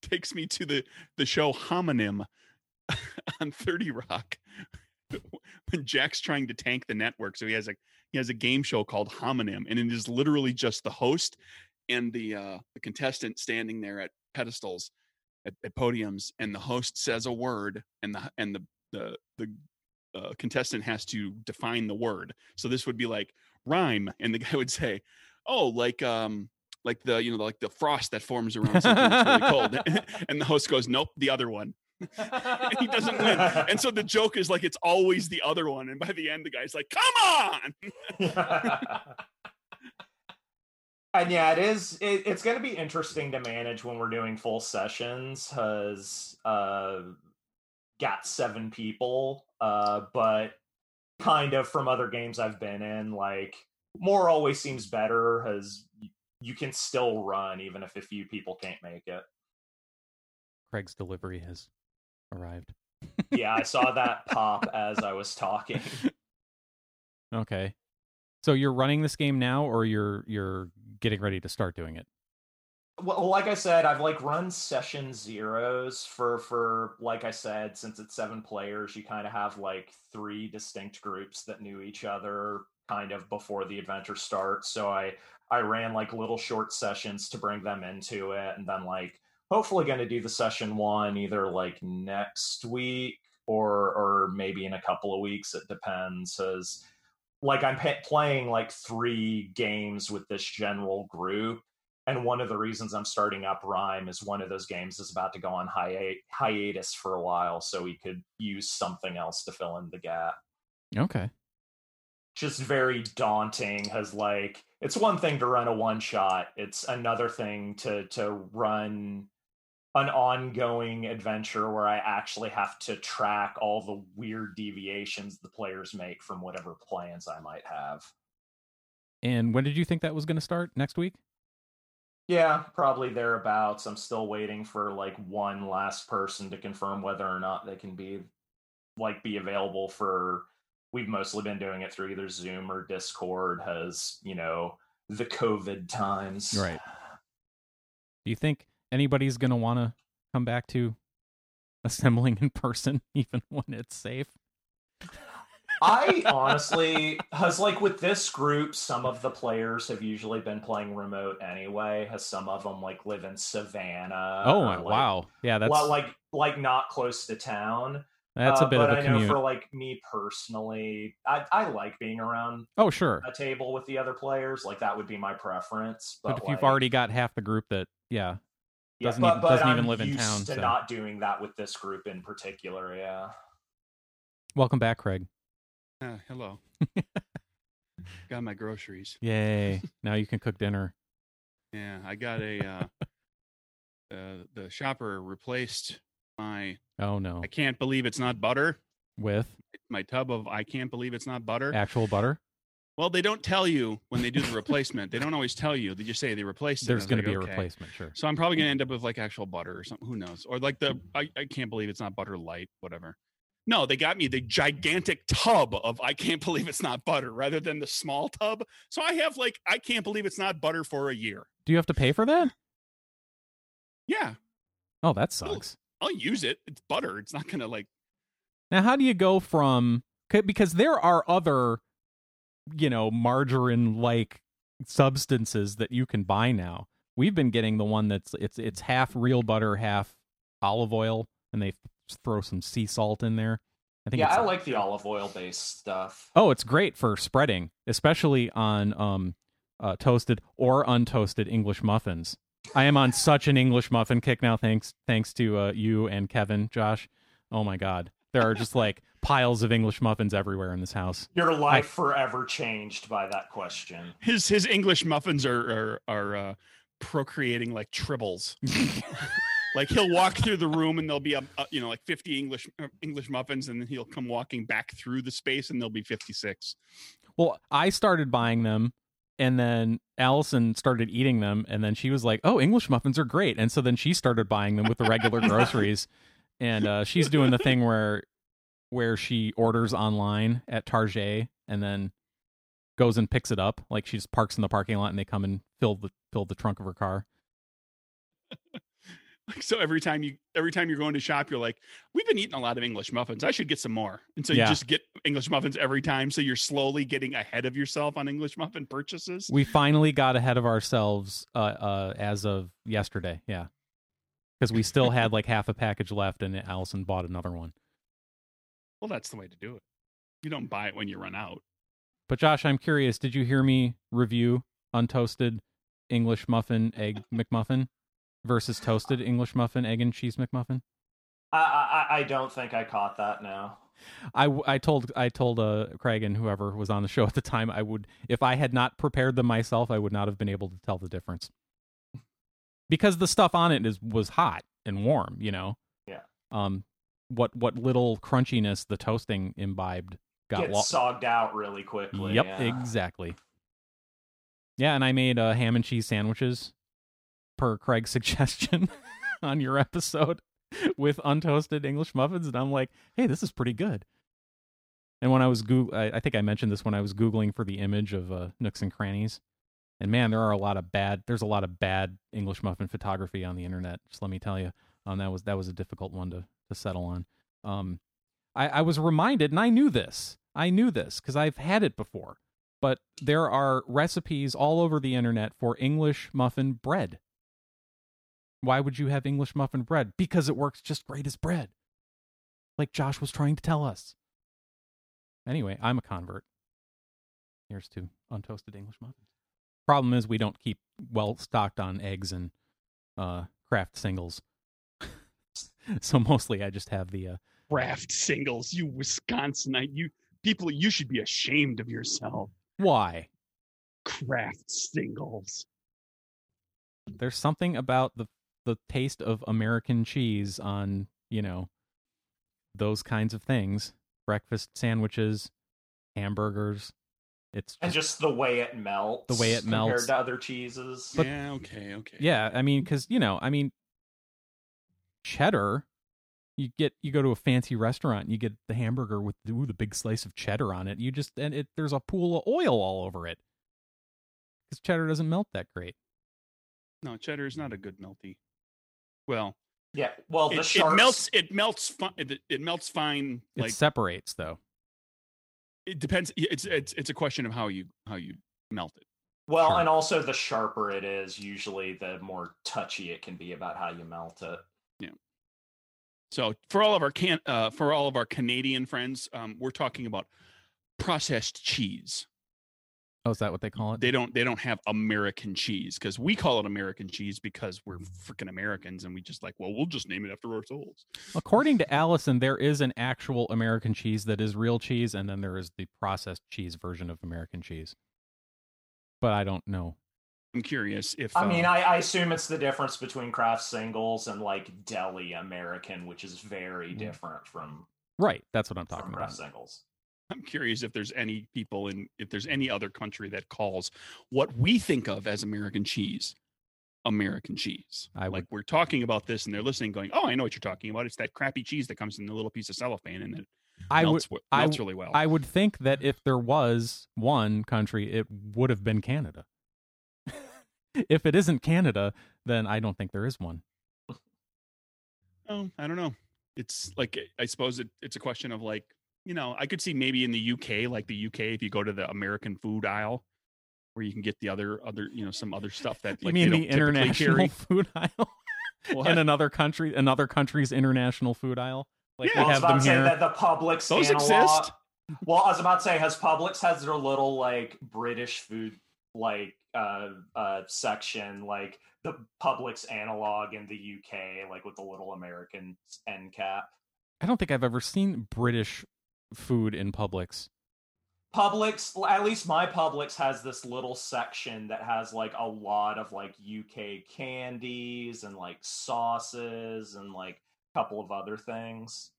takes me to the the show homonym <laughs> on 30 rock <laughs> when jack's trying to tank the network so he has a he has a game show called homonym and it is literally just the host and the uh the contestant standing there at pedestals at, at podiums and the host says a word and the and the the the uh, contestant has to define the word. So this would be like rhyme and the guy <laughs> would say oh like um like the you know like the frost that forms <laughs> around something that's really cold. <laughs> And the host goes nope the other one. And he doesn't win. And so the joke is like it's always the other one and by the end the guy's like come on and yeah, it is. It, it's going to be interesting to manage when we're doing full sessions Has uh, got seven people, uh, but kind of from other games I've been in, like more always seems better because you can still run even if a few people can't make it. Craig's delivery has arrived. yeah, I saw that <laughs> pop as I was talking. Okay. So you're running this game now, or you're you're getting ready to start doing it? Well, like I said, I've like run session zeros for for like I said, since it's seven players, you kind of have like three distinct groups that knew each other kind of before the adventure starts. So I I ran like little short sessions to bring them into it, and then like hopefully going to do the session one either like next week or or maybe in a couple of weeks. It depends, as like I'm playing like three games with this general group and one of the reasons I'm starting up Rime is one of those games is about to go on hi- hiatus for a while, so we could use something else to fill in the gap. Okay. Just very daunting. Has like it's one thing to run a one shot. It's another thing to to run an ongoing adventure where I actually have to track all the weird deviations the players make from whatever plans I might have. And when did you think that was going to start? Next week? Yeah, probably thereabouts. I'm still waiting for like one last person to confirm whether or not they can be like be available for we've mostly been doing it through either Zoom or Discord has, you know, the COVID times. Right. Do you think anybody's going to want to come back to assembling in person <laughs> even when it's safe? I <laughs> honestly has like with this group, some of the players have usually been playing remote anyway. Has some of them like live in Savannah? Oh, like, wow. Yeah, that's well, like like not close to town. that's Uh, a bit but of a I know commute. for like me personally, I I like being around Oh, sure. a table with the other players. Like that would be my preference. But, But, if you've already got half the group that, yeah, yeah, doesn't but, even- but doesn't I'm even live in used town, to so- not doing that with this group in particular. Yeah. welcome back, Craig. Uh, hello. <laughs> got my groceries. Yay. <laughs> now you can cook dinner. Yeah, I got a. Uh, <laughs> uh, the shopper replaced my. Oh, no. I can't believe it's not butter. With My tub of I can't believe it's not butter. actual butter? Well, they don't tell you when they do the replacement. they don't always tell you. They just say they replaced it. There's going to be a replacement, sure. So I'm probably going to end up with like actual butter or something. Who knows? Or like the I, I can't believe it's not butter light, whatever. No, they got me the gigantic tub of I can't <laughs> believe it's not butter rather than the small tub. So I have like I can't believe it's not butter for a year. Do you have to pay for that? <sighs> Yeah, Oh, that sucks. I'll use it. It's butter. It's not going to like Now, how do you go from because there are other, you know, margarine-like substances that you can buy now. We've been getting the one that's it's it's half real butter, half olive oil, and they throw some sea salt in there. I think. Yeah, I like the olive oil based stuff. Oh, it's great for spreading, especially on um, uh, toasted or untoasted English muffins. I am on such an English muffin kick now, thanks thanks to uh, you and Kevin, Josh. Oh my God, there are just like piles of English muffins everywhere in this house. Your life forever changed by that question. his his English muffins are are, are uh, procreating like tribbles. <laughs> like he'll walk through the room and there'll be a, a you know like 50 English uh, English muffins and then he'll come walking back through the space and there'll be 56. Well, I started buying them, and then Allison started eating them, and then she was like, "Oh, English muffins are great," and so then she started buying them with the regular <laughs> groceries, and uh, she's <laughs> doing the thing where where she orders online at Target and then goes and picks it up. Like she just parks in the parking lot, and they come and fill the fill the trunk of her car. <laughs> Like so every time you every time you're going to shop you're like we've been eating a lot of English muffins. I should get some more. And so you just get English muffins every time so you're slowly getting ahead of yourself on English muffin purchases. We finally got ahead of ourselves uh, uh, as of yesterday. Yeah, because we still had <laughs> like half a package left, and Allison bought another one. Well, that's the way to do it. You don't buy it when you run out. But Josh, I'm curious. Did you hear me review untoasted English muffin egg McMuffin versus toasted English muffin egg and cheese McMuffin? I, I I don't think I caught that now. I, I told I told uh, Craig and whoever was on the show at the time I would if I had not prepared them myself I would not have been able to tell the difference because the stuff on it is was hot and warm you know Yeah. um what what little crunchiness the toasting imbibed got Gets lo- sogged out really quickly. Yep, yeah. exactly. Yeah, and I made uh, ham and cheese sandwiches per Craig's <laughs> suggestion <laughs> on your episode. <laughs> with untoasted English muffins, and I'm like, hey, this is pretty good. And when I was Goog- I, I think I mentioned this when I was googling for the image of uh, Nooks and Crannies, and man, there are a lot of bad. There's a lot of bad English muffin photography on the internet. Just let me tell you, um, that was that was a difficult one to to settle on. Um, I, I was reminded, and I knew this. I knew this because I've had it before. But there are recipes all over the internet for English muffin bread. Why would you have English muffin bread? Because it works just great as bread. Like Josh was trying to tell us. Anyway, I'm a convert. Here's to untoasted English muffins. Problem is, we don't keep well stocked on eggs and uh, Kraft singles. <laughs> so mostly I just have the uh, Kraft singles, you Wisconsinite. You people, you should be ashamed of yourself. why. Kraft singles. There's something about the the taste of American cheese on, you know, those kinds of things. Breakfast sandwiches, hamburgers. It's and just, just the way it melts. The way it melts compared to other cheeses. But- yeah, okay, okay. yeah, I mean cuz you know, I mean cheddar you get you go to a fancy restaurant and you get the hamburger with ooh, the big slice of cheddar on it. You just and it there's a pool of oil all over it. Cuz cheddar doesn't melt that great. No, cheddar is not a good melty. Well, yeah, well, the it, it melts. It melts. Fi- it, it melts fine. It Like separates though. It depends. It's it's it's a question of how you how you melt it. Well, Sure. and also the sharper it is, usually the more touchy it can be about how you melt it. Yeah. So for all of our can uh, for all of our Canadian friends, um, we're talking about processed cheese. Oh, is that what they call it? They don't they don't have American cheese because we call it American cheese because we're freaking Americans and we just like well we'll just name it after ourselves. According to Allison, there is an actual American cheese that is real cheese, and then there is the processed cheese version of American cheese. But I don't know. I'm curious if I mean, uh, I, I assume it's the difference between Kraft singles and like deli American, which is very Mm. different from, Right, that's what I'm from talking Kraft about. singles. I'm curious if there's any people in if there's any other country that calls what we think of as American cheese American cheese. I like would- we're talking about this and they're listening, going, "Oh, I know what you're talking about. It's that crappy cheese that comes in a little piece of cellophane and it I would, melts, w- I melts really well." I would think that if there was one country, it would have been Canada. <laughs> if it isn't Canada, then I don't think there is one. Oh, I don't know. It's like I suppose it, it's a question of like you know I could see maybe in the UK, like the UK, if you go to the American food aisle, where you can get the other other you know some other stuff that <laughs> You like, mean the international carry. <laughs> food aisle in another country, another country's international food aisle? Like Yeah. we Well, I was have about them to say here. that the Publix Those analog. exist. Well, I was about to say, has Publix has their little like British food like uh uh section, like the Publix analog in the UK, like with the little American end cap. I don't think I've ever seen British food in Publix. Publix, at least my Publix has this little section that has like a lot of like UK candies and like sauces and like a couple of other things.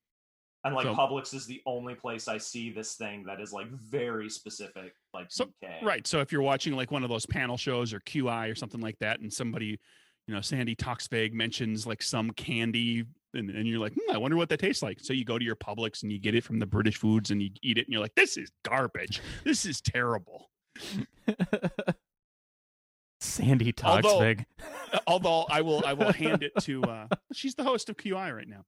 And like So- Publix is the only place I see this thing that is like very specific, like So- UK. Right. So if you're watching like one of those panel shows or QI or something like that, and somebody, you know, Sandi Toksvig mentions like some candy, and, and you're like, hmm, I wonder what that tastes like. So you go to your Publix and you get it from the British Foods and you eat it, and you're like, this is garbage. This is terrible. Sandi Although- Toksvig. Although I will, I will hand it to. uh <laughs> She's the host of QI right now.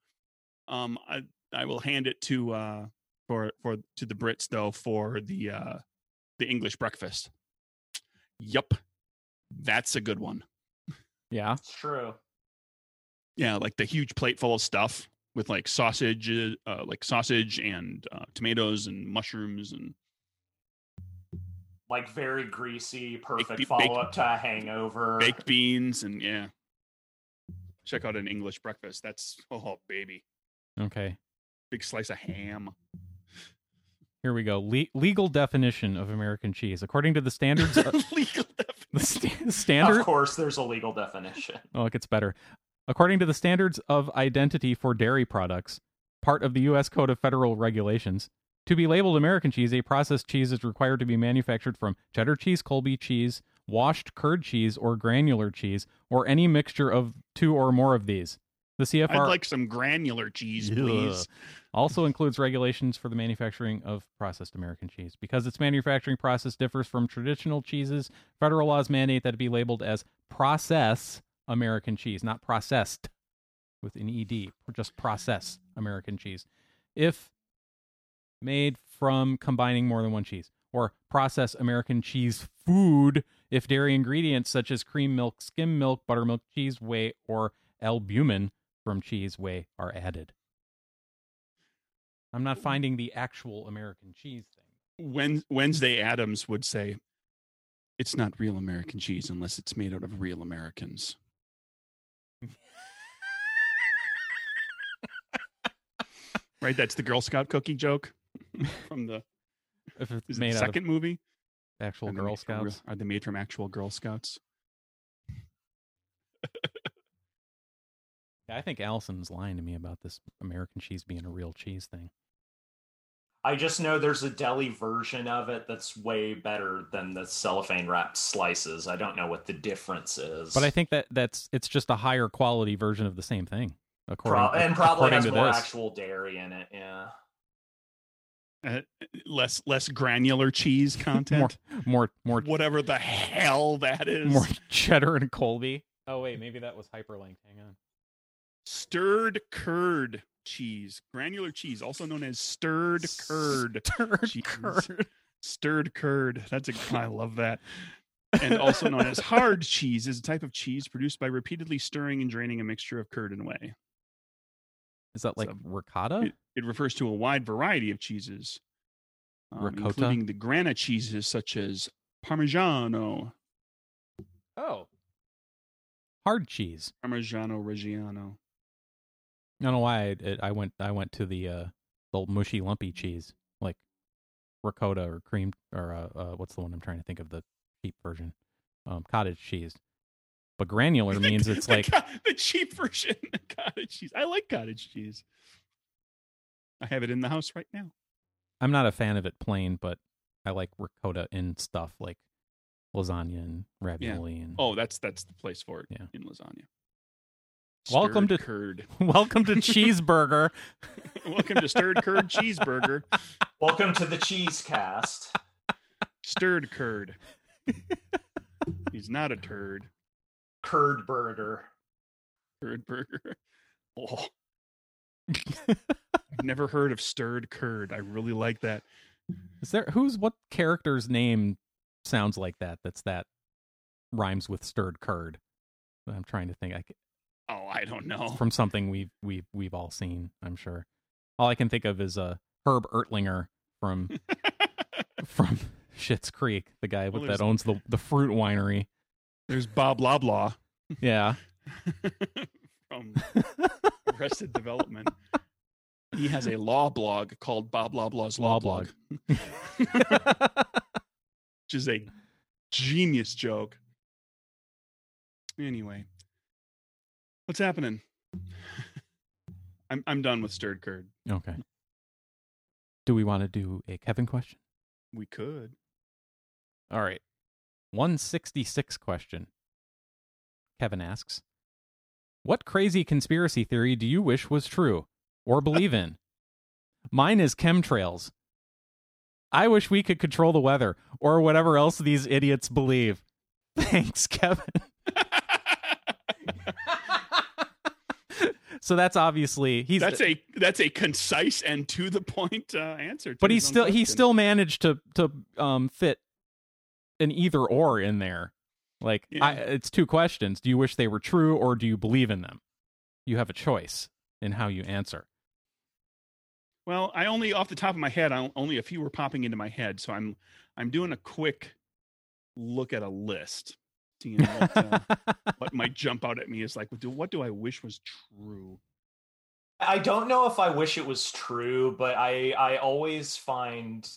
Um, I I will hand it to uh for for to the Brits though for the uh the English breakfast. Yup, that's a good one. yeah. It's true. Yeah, like the huge plate full of stuff with like sausage, uh, like sausage and uh, tomatoes and mushrooms and Like very greasy, perfect be- follow baked- up to a hangover. baked beans and yeah. Check out an English breakfast. That's oh baby, Okay. big slice of ham. Here we go. Le- legal definition of American cheese, according to the standards. <laughs> uh, Legal the definition. standard. Of course, there's a legal definition. Oh, it gets better. According to the standards of identity for dairy products, part of the U.S. Code of Federal Regulations, to be labeled American cheese, a processed cheese is required to be manufactured from cheddar cheese, Colby cheese, washed curd cheese, or granular cheese, or any mixture of two or more of these. The CFR I'd like some granular cheese, please. Ugh. also includes regulations for the manufacturing of processed American cheese. Because its manufacturing process differs from traditional cheeses, federal laws mandate that it be labeled as process American cheese, not processed with an ED, just process American cheese. If made from combining more than one cheese, or process American cheese food if dairy ingredients such as cream milk, skim milk, buttermilk, cheese, whey, or albumin from cheese whey are added. I'm not finding the actual American cheese thing. Wen- Wednesday Addams would say, "It's not real American cheese unless it's made out of real Americans." Right, that's the Girl Scout cookie joke <laughs> from the, If it's is it made the second movie. of actual Are they Girl made from Scouts. are they made from actual Girl Scouts? Yeah, I think Allison's lying to me about this American cheese being a real cheese thing. I just know there's a deli version of it that's way better than the cellophane wrapped slices. I don't know what the difference is. But I think that that's it's just a higher quality version of the same thing. According, Pro- and probably according has to more this. actual dairy in it. Yeah. Uh, less less granular cheese <laughs> content. more more Whatever the hell that is. more <laughs> cheddar and Colby. Oh wait, maybe that was hyperlinked. Hang on. Stirred curd cheese, granular cheese, also known as stirred curd. <laughs> Stirred cheese. curd. Stirred curd. That's a. I love that. And also known as hard cheese, is a type of cheese produced by repeatedly stirring and draining a mixture of curd and whey. Is that like So, ricotta? It, it refers to a wide variety of cheeses, um, Ricotta? including the grana cheeses such as Parmigiano, oh, hard cheese. Parmigiano Reggiano. I don't know why I, it, I went I went to the uh the old mushy lumpy cheese like ricotta or cream or uh, uh what's the one I'm trying to think of the cheap version um cottage cheese but granular <laughs> means it's like co- the cheap version of cottage cheese. I like cottage cheese. I have it in the house right now. I'm not a fan of it plain but I like ricotta in stuff like lasagna and ravioli and Oh, that's that's the place for it Yeah. in lasagna. Welcome to- curd. <laughs> welcome to cheeseburger <laughs> Welcome to stirred curd cheeseburger. Welcome to the cheese cast. Stirred curd. He's not a turd. Curd burger. Curd burger. <laughs> Oh. I've never heard of stirred curd. I really like that. is there who's what character's name sounds like that that's that rhymes with stirred curd I'm trying to think I c- Oh, I don't know. from something we've we've we've all seen. I'm sure. All I can think of is uh, Herb Ertlinger from <laughs> from Schitt's Creek, the guy Well, with, there's- that owns the the fruit winery. There's Bob Loblaw Yeah, <laughs> from Arrested Development. He has a law blog called Bob Loblaw's Law, Law blog, blog. <laughs> which is a genius joke. Anyway, what's happening? <laughs> I'm I'm done with stirred curd. okay. Do we want to do a Kevin question? We could. All right. 166 question. Kevin asks, What crazy conspiracy theory do you wish was true or believe in? <laughs> Mine is chemtrails. I wish we could control the weather or whatever else these idiots believe. <laughs> Thanks, Kevin. <laughs> so that's obviously he's that's a that's a concise and to the point uh, answer. to but own still he still managed to to um fit an either or in there like I, it's two questions. Do you wish they were true or do you believe in them? You have a choice in how you answer. Well, I only off the top of my head, I, only a few were popping into my head, so I'm I'm doing a quick look at a list, seeing what, uh, <laughs> what might jump out at me. Is like, what do, what do I wish was true? I don't know if I wish it was true, but I I always find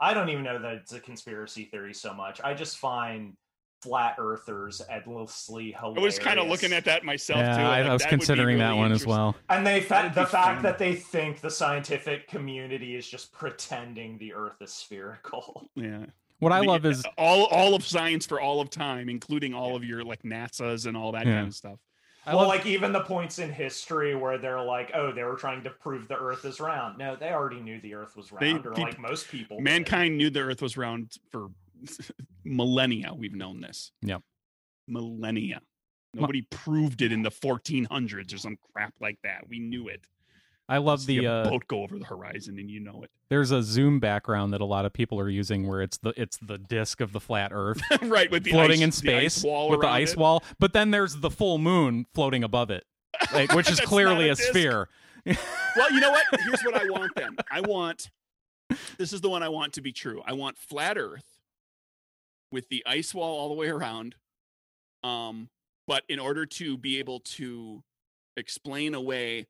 I don't even know that it's a conspiracy theory so much. I just find flat earthers endlessly hilarious. I was kind of looking at that myself yeah too. I, like, I was that would be considering that one as well And they fa- the fact fun. that they think the scientific community is just pretending the Earth is spherical. <laughs> Yeah. what i The- love is all all of science for all of time, including all of your like NASA's and all that Yeah. kind of stuff. I well, love- like even the points in history where they're like, "Oh, they were trying to prove the Earth is round." No, they already knew the Earth was They- round, or peop- like most people. did. Mankind knew the Earth was round for millennia. We've known this. Yep. Millennia. Nobody proved it in the 1400s or some crap like that. We knew it. I love See the uh, boat go over the horizon and you know it. there's a zoom background that a lot of people are using where it's the it's the disc of the flat Earth <laughs> right, with the floating ice- in the space wall with the ice it. wall, but then there's the full moon floating above it, like, which <laughs> is clearly a, a sphere. <laughs> Well, you know what? Here's what I want then. I want this is the one I want to be true. I want flat Earth with the ice wall all the way around. Um, but in order to be able to explain away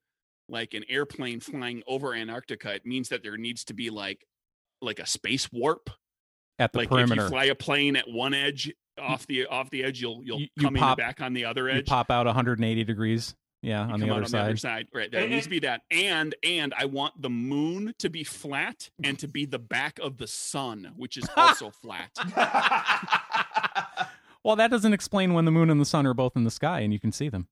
like an airplane flying over Antarctica, it means that there needs to be like like a space warp. At the like if you fly a plane at one edge off the off the edge, you'll you'll You- you come pop- in back on the other you edge. pop out 180 degrees. Yeah, You on the come out other on side. the other side. Right. There And- needs to be that. And and I want the moon to be flat and to be the back of the sun, which is also <laughs> flat. <laughs> Well, that doesn't explain when the moon and the sun are both in the sky and you can see them.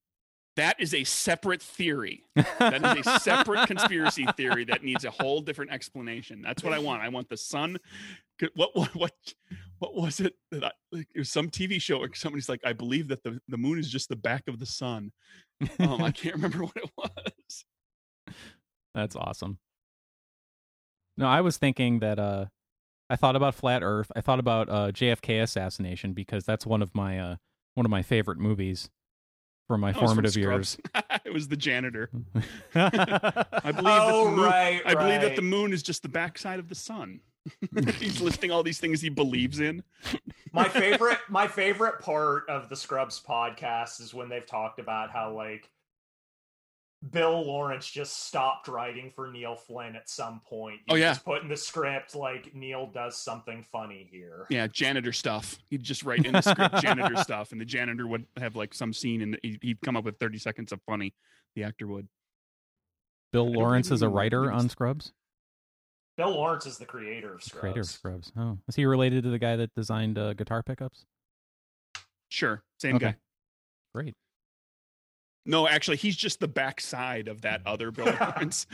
That is a separate theory. <laughs> That is a separate conspiracy theory that needs a whole different explanation. That's what I want. I want the sun. What what what what was it that I, like, it was some TV show or somebody's like I believe that the the moon is just the back of the sun. Um, I <laughs> can't remember <laughs> what it was. That's awesome. No, I was thinking that uh I thought about Flat Earth. I thought about uh JFK assassination because that's one of my uh one of my favorite movies from my was from formative years. <laughs> It was the janitor. I believe oh that the moon, right, I believe that the moon is just the backside of the sun. <laughs> He's listing all these things he believes in. my favorite my favorite part of the Scrubs podcast is when they've talked about how like Bill Lawrence just stopped writing for Neil Flynn at some point. Oh, he Oh, yeah. just put in the script like Neil does something funny here. Yeah, janitor stuff. He'd just write in the script <laughs> janitor stuff, and the janitor would have like some scene, and he'd he'd come up with thirty seconds of funny. The actor would. Bill Lawrence is a writer on Scrubs. Bill Lawrence is the creator of Scrubs. creator of Scrubs. Oh, is he related to the guy that designed uh, guitar pickups? Sure, same Okay. guy. Great. No, actually, he's just the backside of that other Bill <laughs> Lawrence.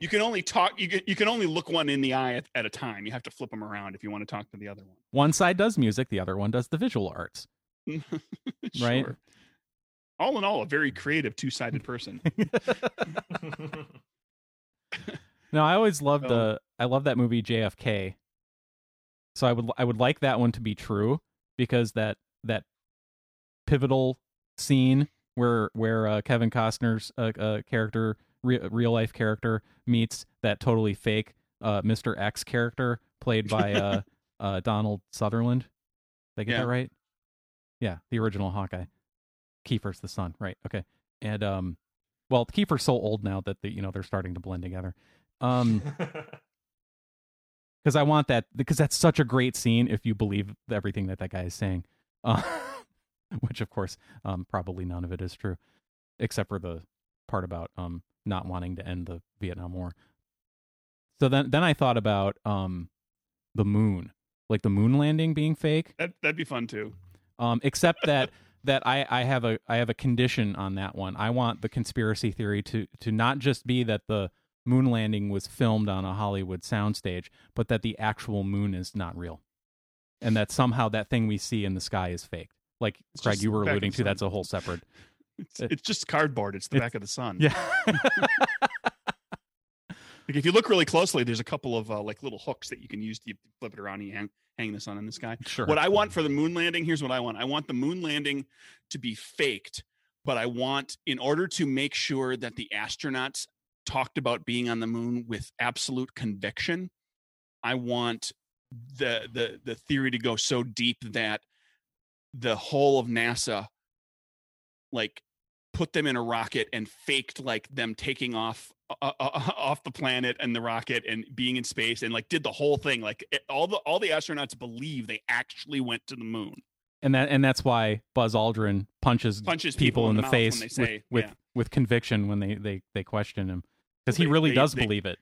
you can only talk. You can, you can only look one in the eye at, at a time. You have to flip them around if you want to talk to the other One One side does music, the other one does the visual arts. one. <laughs> Right. Sure. All in all, a very creative two-sided person. <laughs> <laughs> No, I always loved Oh. the I love that movie JFK. So I would I would like that one to be true because that that pivotal scene where where uh, Kevin Costner's uh, uh, character re- real life character meets that totally fake uh, Mr. X character played by uh, <laughs> uh, Donald Sutherland. Did I get Yeah. that right? Yeah, the original Hawkeye. Kiefer's the son, right? Okay, and um, well, Kiefer's so old now that the, you know they're starting to blend together. Um, <laughs> because I want that because that's such a great scene if you believe everything that that guy is saying, uh, <laughs> which of course um, probably none of it is true, except for the part about um not wanting to end the Vietnam War. So then then I thought about um the moon, like the moon landing being fake, That that'd be fun too. um, except that that I, I have a I have a condition on that one. I want the conspiracy theory to to not just be that the moon landing was filmed on a Hollywood soundstage, but that the actual moon is not real, and that somehow that thing we see in the sky is fake. Like It's Craig, you were the back of alluding to, sun. that's a whole separate. <laughs> It's, it's just cardboard. It's the It's- back of the sun. Yeah. <laughs> Like if you look really closely, there's a couple of uh, like little hooks that you can use to flip it around and hang, hang the sun in the sky. sure. What I want for the moon landing, here's what I want. I want the moon landing to be faked, but I want, in order to make sure that the astronauts talked about being on the moon with absolute conviction, I want the the the theory to go so deep that the whole of NASA like put them in a rocket and faked like them taking off uh, <laughs> uh, off the planet and the rocket and being in space and like did the whole thing like it, all the all the astronauts believe they actually went to the moon and that and that's why Buzz Aldrin punches punches people, in the, face say with with, yeah. with conviction when they they they question him because he really they- does they- believe it.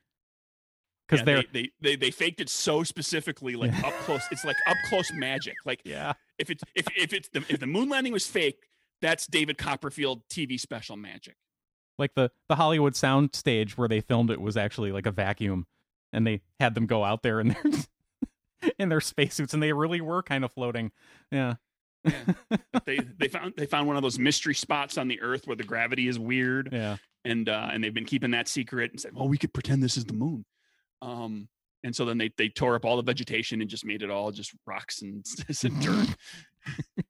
Because Yeah, they they they faked it so specifically like Yeah. <laughs> up close it's like up close magic like yeah if it's if if it's the if the moon landing was fake, that's David Copperfield TV special magic. Like the the Hollywood sound stage where they filmed it was actually like a vacuum, and they had them go out there in their <laughs> in their spacesuits, and they really were kind of floating. Yeah. <laughs> they they found they found one of those mystery spots on the Earth where the gravity is weird, Yeah. and uh, and they've been keeping that secret and said, "Oh, we could pretend this is the moon." Um, and so then they they tore up all the vegetation and just made it all just rocks and, <laughs> and dirt.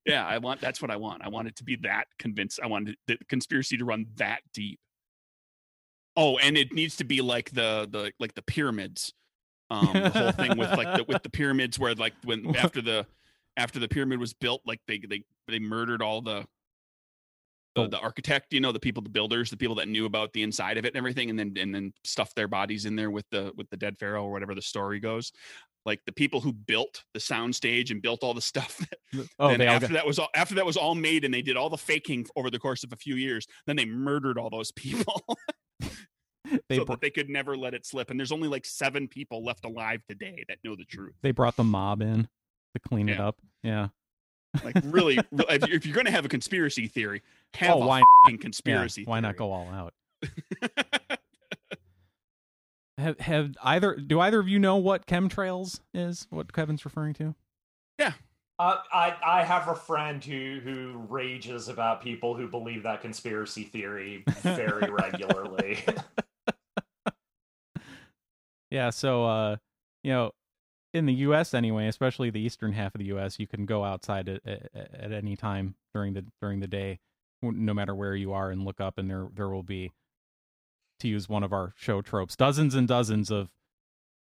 Yeah, I want that's what I want. I want it to be that convinced. I want the conspiracy to run that deep. Oh, and it needs to be like the the like the pyramids. Um, the whole thing with like the with the <laughs> pyramids where like when after the after the pyramid was built, like they they they murdered all the the, Oh. the architect, you know, the people, the builders, the people that knew about the inside of it and everything, and then and then stuffed their bodies in there with the with the dead pharaoh or whatever the story goes. Like the people who built the soundstage and built all the stuff. <laughs> Oh, and after got, that was all after that was all made and they did all the faking over the course of a few years, then they murdered all those people <laughs> they so br- that they could never let it slip. And there's only like seven people left alive today that know the truth. they brought the mob in to clean it up. Yeah. Like really, <laughs> if you're- going to have a conspiracy theory, have Oh, a why fucking Yeah. conspiracy. Why not go all out? Have have either do either of you know what chemtrails is? What Kevin's referring to? Yeah. Uh, I I have a friend who who rages about people who believe that conspiracy theory very <laughs> regularly. <laughs> Yeah, so uh, you know, in the U.S. anyway, especially the eastern half of the U.S., you can go outside at, at, at any time during the during the day, no matter where you are, and look up, and there there will be, to use one of our show tropes, dozens and dozens of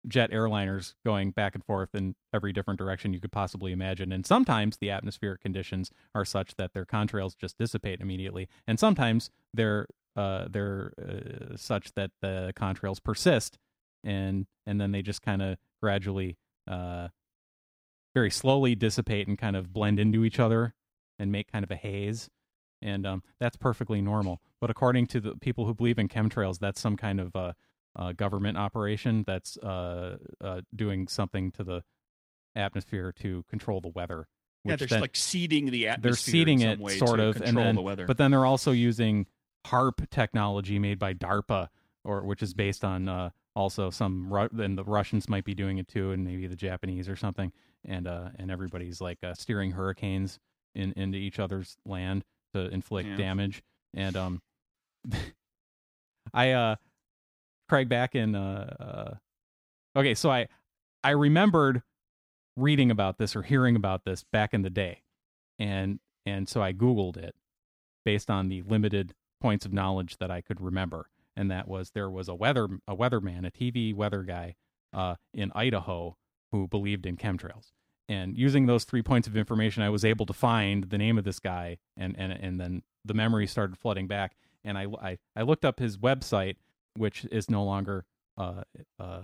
jet airliners going back and forth in every different direction you could possibly imagine. And sometimes the atmospheric conditions are such that their contrails just dissipate immediately, and sometimes they're uh, they're uh, such that the contrails persist and and then they just kind of gradually uh very slowly dissipate and kind of blend into each other and make kind of a haze and um that's perfectly normal but according to the people who believe in chemtrails that's some kind of uh, uh government operation that's uh, uh doing something to the atmosphere to control the weather Yeah, they're then- like seeding the atmosphere. they're seeding in it sort to of and control then the weather. but then they're also using HAARP technology made by DARPA or which is based on uh, also some and the Russians might be doing it too and maybe the Japanese or something and uh and everybody's like uh, steering hurricanes in into each other's land to inflict Yeah. damage. And um <laughs> I uh Craig back in uh, uh okay so I I remembered reading about this or hearing about this back in the day. And and so I googled it based on the limited points of knowledge that I could remember. And that was there was a weather a weatherman a TV weather guy uh in Idaho who believed in chemtrails and using those three points of information I was able to find the name of this guy and and and then the memory started flooding back. And I I, I looked up his website which is no longer uh uh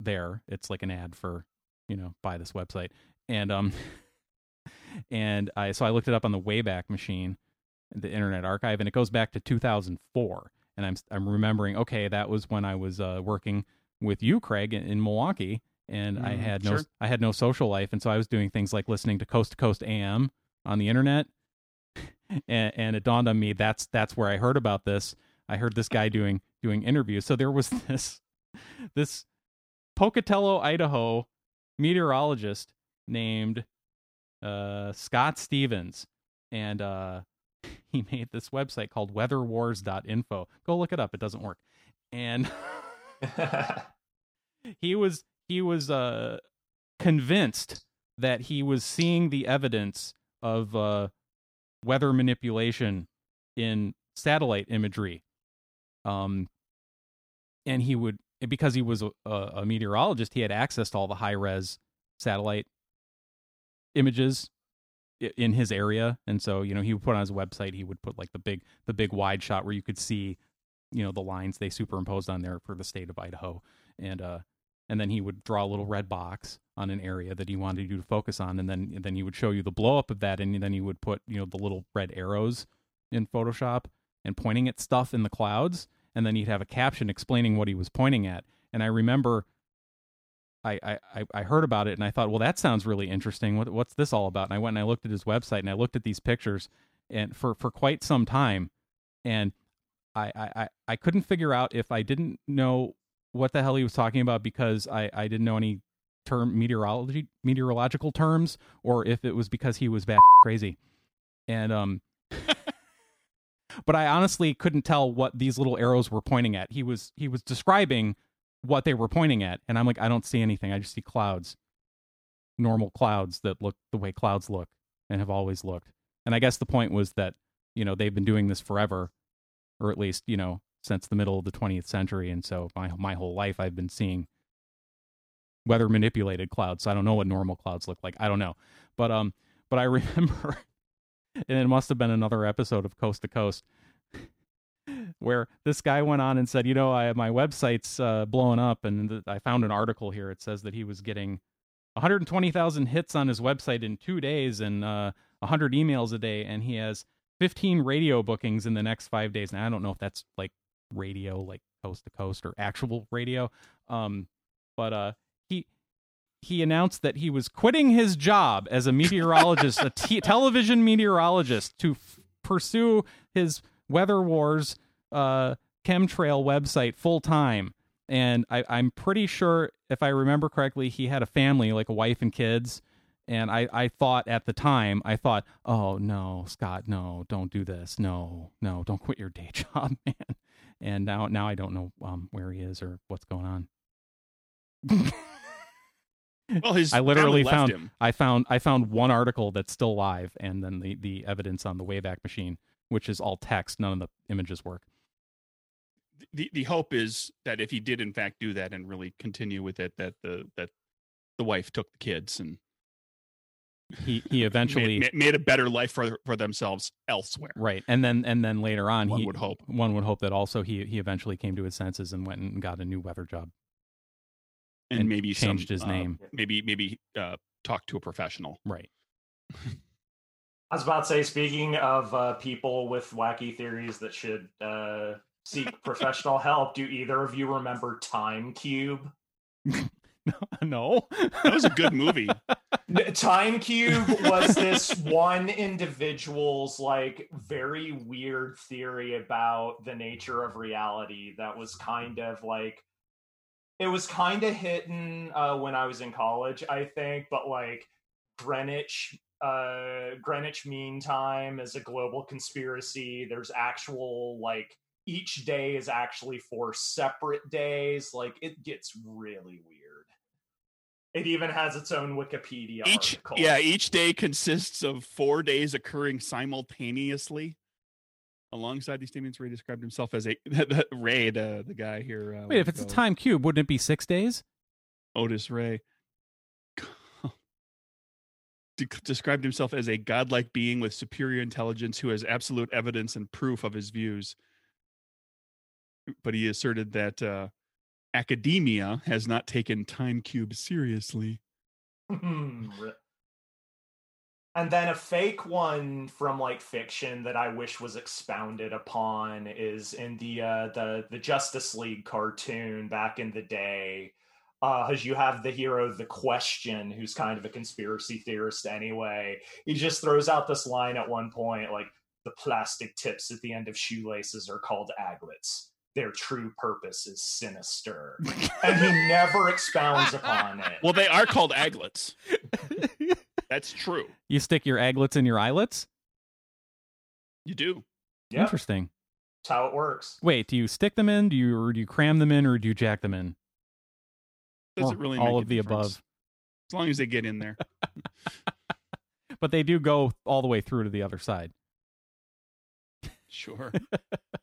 there. It's like an ad for you know buy this website. And um <laughs> and I so I looked it up on the Wayback Machine, the Internet Archive, and it goes back to 2004. And I'm I'm remembering, okay, that was when I was uh, working with you, Craig, in, in Milwaukee, and I Mhm, had no sure. I had no social life, and so I was doing things like listening to Coast to Coast AM on the internet. <laughs> And, and it dawned on me that's that's where I heard about this. I heard this guy doing doing interviews. So there was <laughs> this this Pocatello, Idaho meteorologist named uh, Scott Stevens, and uh, <laughs> he made this website called weatherwars.info. Go look it up; it doesn't work. And he was he was uh, convinced that he was seeing the evidence of uh, weather manipulation in satellite imagery. Um, and he would because he was a, a meteorologist, he had access to all the high res satellite images in his area and so you know he would put on his website he would put like the big the big wide shot where you could see you know the lines they superimposed on there for the state of Idaho and uh and then he would draw a little red box on an area that he wanted you to focus on and then and then he would show you the blow up of that and then he would put you know the little red arrows in Photoshop and pointing at stuff in the clouds and then he'd have a caption explaining what he was pointing at and I remember I, I I- heard about it and I thought, well, that sounds really interesting. What what's this all about? And I went and I looked at his website and I looked at these pictures and for for quite some time, and I I, I couldn't figure out if I didn't know what the hell he was talking about because I I didn't know any term meteorology meteorological terms or if it was because he was bat <laughs> crazy, and um. but I honestly couldn't tell what these little arrows were pointing at. He was he was describing what they were pointing at, and I'm like, I don't see anything. I just see clouds, normal clouds that look the way clouds look and have always looked. And I guess the point was that you know they've been doing this forever, or at least you know since the middle of the 20th century, and so my my whole life I've been seeing weather manipulated clouds. So I don't know what normal clouds look like. I don't know, but um, but I <laughs> remember, and it must have been another episode of Coast to Coast where this guy went on and said, you know, I have my website's uh, blowing up, and th- I found an article here. It says that he was getting 120,000 hits on his website in two days and uh, 100 emails a day, and he has 15 radio bookings in the next five days. Now I don't know if that's like radio, like coast to coast, or actual radio, um, but uh, he he announced that he was quitting his job as a meteorologist, a t- television meteorologist, to f- pursue his Weather Wars uh, chemtrail website full time. And I, I'm pretty sure, if I remember correctly, he had a family, like a wife and kids. And I, I thought at the time, I thought, oh no, Scott, no, don't do this. No, no, don't quit your day <laughs> job, man. And now, now I don't know um, where he is or what's going on. <laughs> Well, his I literally found him. I found I found one article that's still live, and then the the evidence on the Wayback Machine, which is all text. None of the images work. the the hope is that if he did in fact do that and really continue with it, that the that the wife took the kids and He he <laughs> eventually made, made a better life for for themselves elsewhere. right, and then and then later on, One he would hope. one would hope that also he he eventually came to his senses and went and got a new weather job. And, And maybe changed some, his uh, name. maybe maybe uh, talk to a professional. Right. <laughs> I was about to say, speaking of uh, people with wacky theories that should uh, seek <laughs> professional help, do either of you remember Time Cube? <laughs> no. <laughs> That was a good movie. N- Time Cube was this one individual's like very weird theory about the nature of reality that was kind of like it was kind of hidden uh, when I was in college, I think, but like Greenwich uh Greenwich Mean Time is a global conspiracy. There's actual like each day is actually four separate days. Like it gets really weird. It even has its own Wikipedia each article. yeah, each day consists of four days occurring simultaneously. Alongside these statements, Ray described himself as a <laughs> Ray, the the guy here. Uh, Wait, if it's a time cube, wouldn't it be six days? Otis Ray <laughs> de- described himself as a godlike being with superior intelligence who has absolute evidence and proof of his views. But he asserted that uh, academia has not taken Time Cube seriously. Hmm, and then a fake one from like fiction that I wish was expounded upon is in the uh, the the Justice League cartoon back in the day. Uh, as you have the hero, the Question, who's kind of a conspiracy theorist anyway. He just throws out this line at one point, like the plastic tips at the end of shoelaces are called aglets. Their true purpose is sinister, <laughs> and he never expounds upon it. Well, they are called aglets. That's true. You stick your aglets in your eyelets? You do. Yep. Interesting. That's how it works. Wait, do you stick them in? Do you or do you cram them in or do you jack them in? Doesn't Or really all make a of the difference. above. As long as they get in there. <laughs> But they do go all the way through to the other side. Sure. <laughs>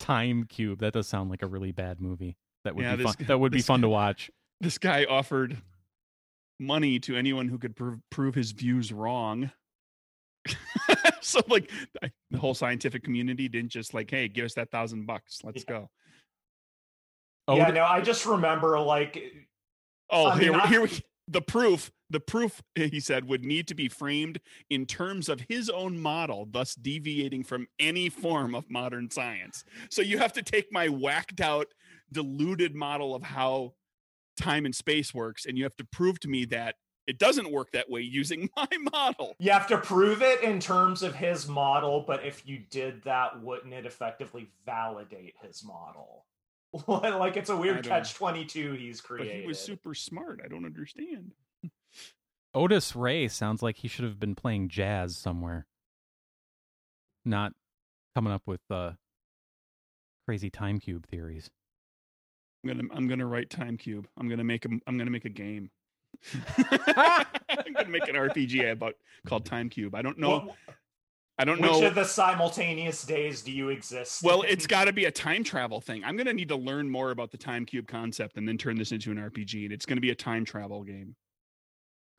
Time Cube. That does sound like a really bad movie. That would Yeah, be this fun. That would be fun guy- to watch. this guy offered money to anyone who could prove, prove his views wrong. <laughs> so like I- the whole scientific community didn't just like, hey, give us that thousand bucks. Let's go. Oh, yeah, no, I just remember like Oh, I mean, here, I- here we the proof. The proof eh, he said would need to be framed in terms of his own model, thus deviating from any form of modern science. So you have to take my whacked out, diluted model of how time and space works, and you have to prove to me that it doesn't work that way using <laughs> my model. You have to prove it in terms of his model, but if you did that, wouldn't it effectively validate his model? <laughs> like it's a weird catch twenty two he's created. But he was super smart. I don't understand. <laughs> Otis Ray sounds like he should have been playing jazz somewhere, not coming up with uh, crazy time cube theories. I'm gonna I'm gonna write Time Cube. I'm gonna make a I'm gonna make a game. <laughs> I'm gonna make an RPG about called Time Cube. I don't know. What- I don't which know. of the simultaneous days do you exist? Well, in? <laughs> it's got to be a time travel thing. I'm going to need to learn more about the time cube concept and then turn this into an RPG. And it's going to be a time travel game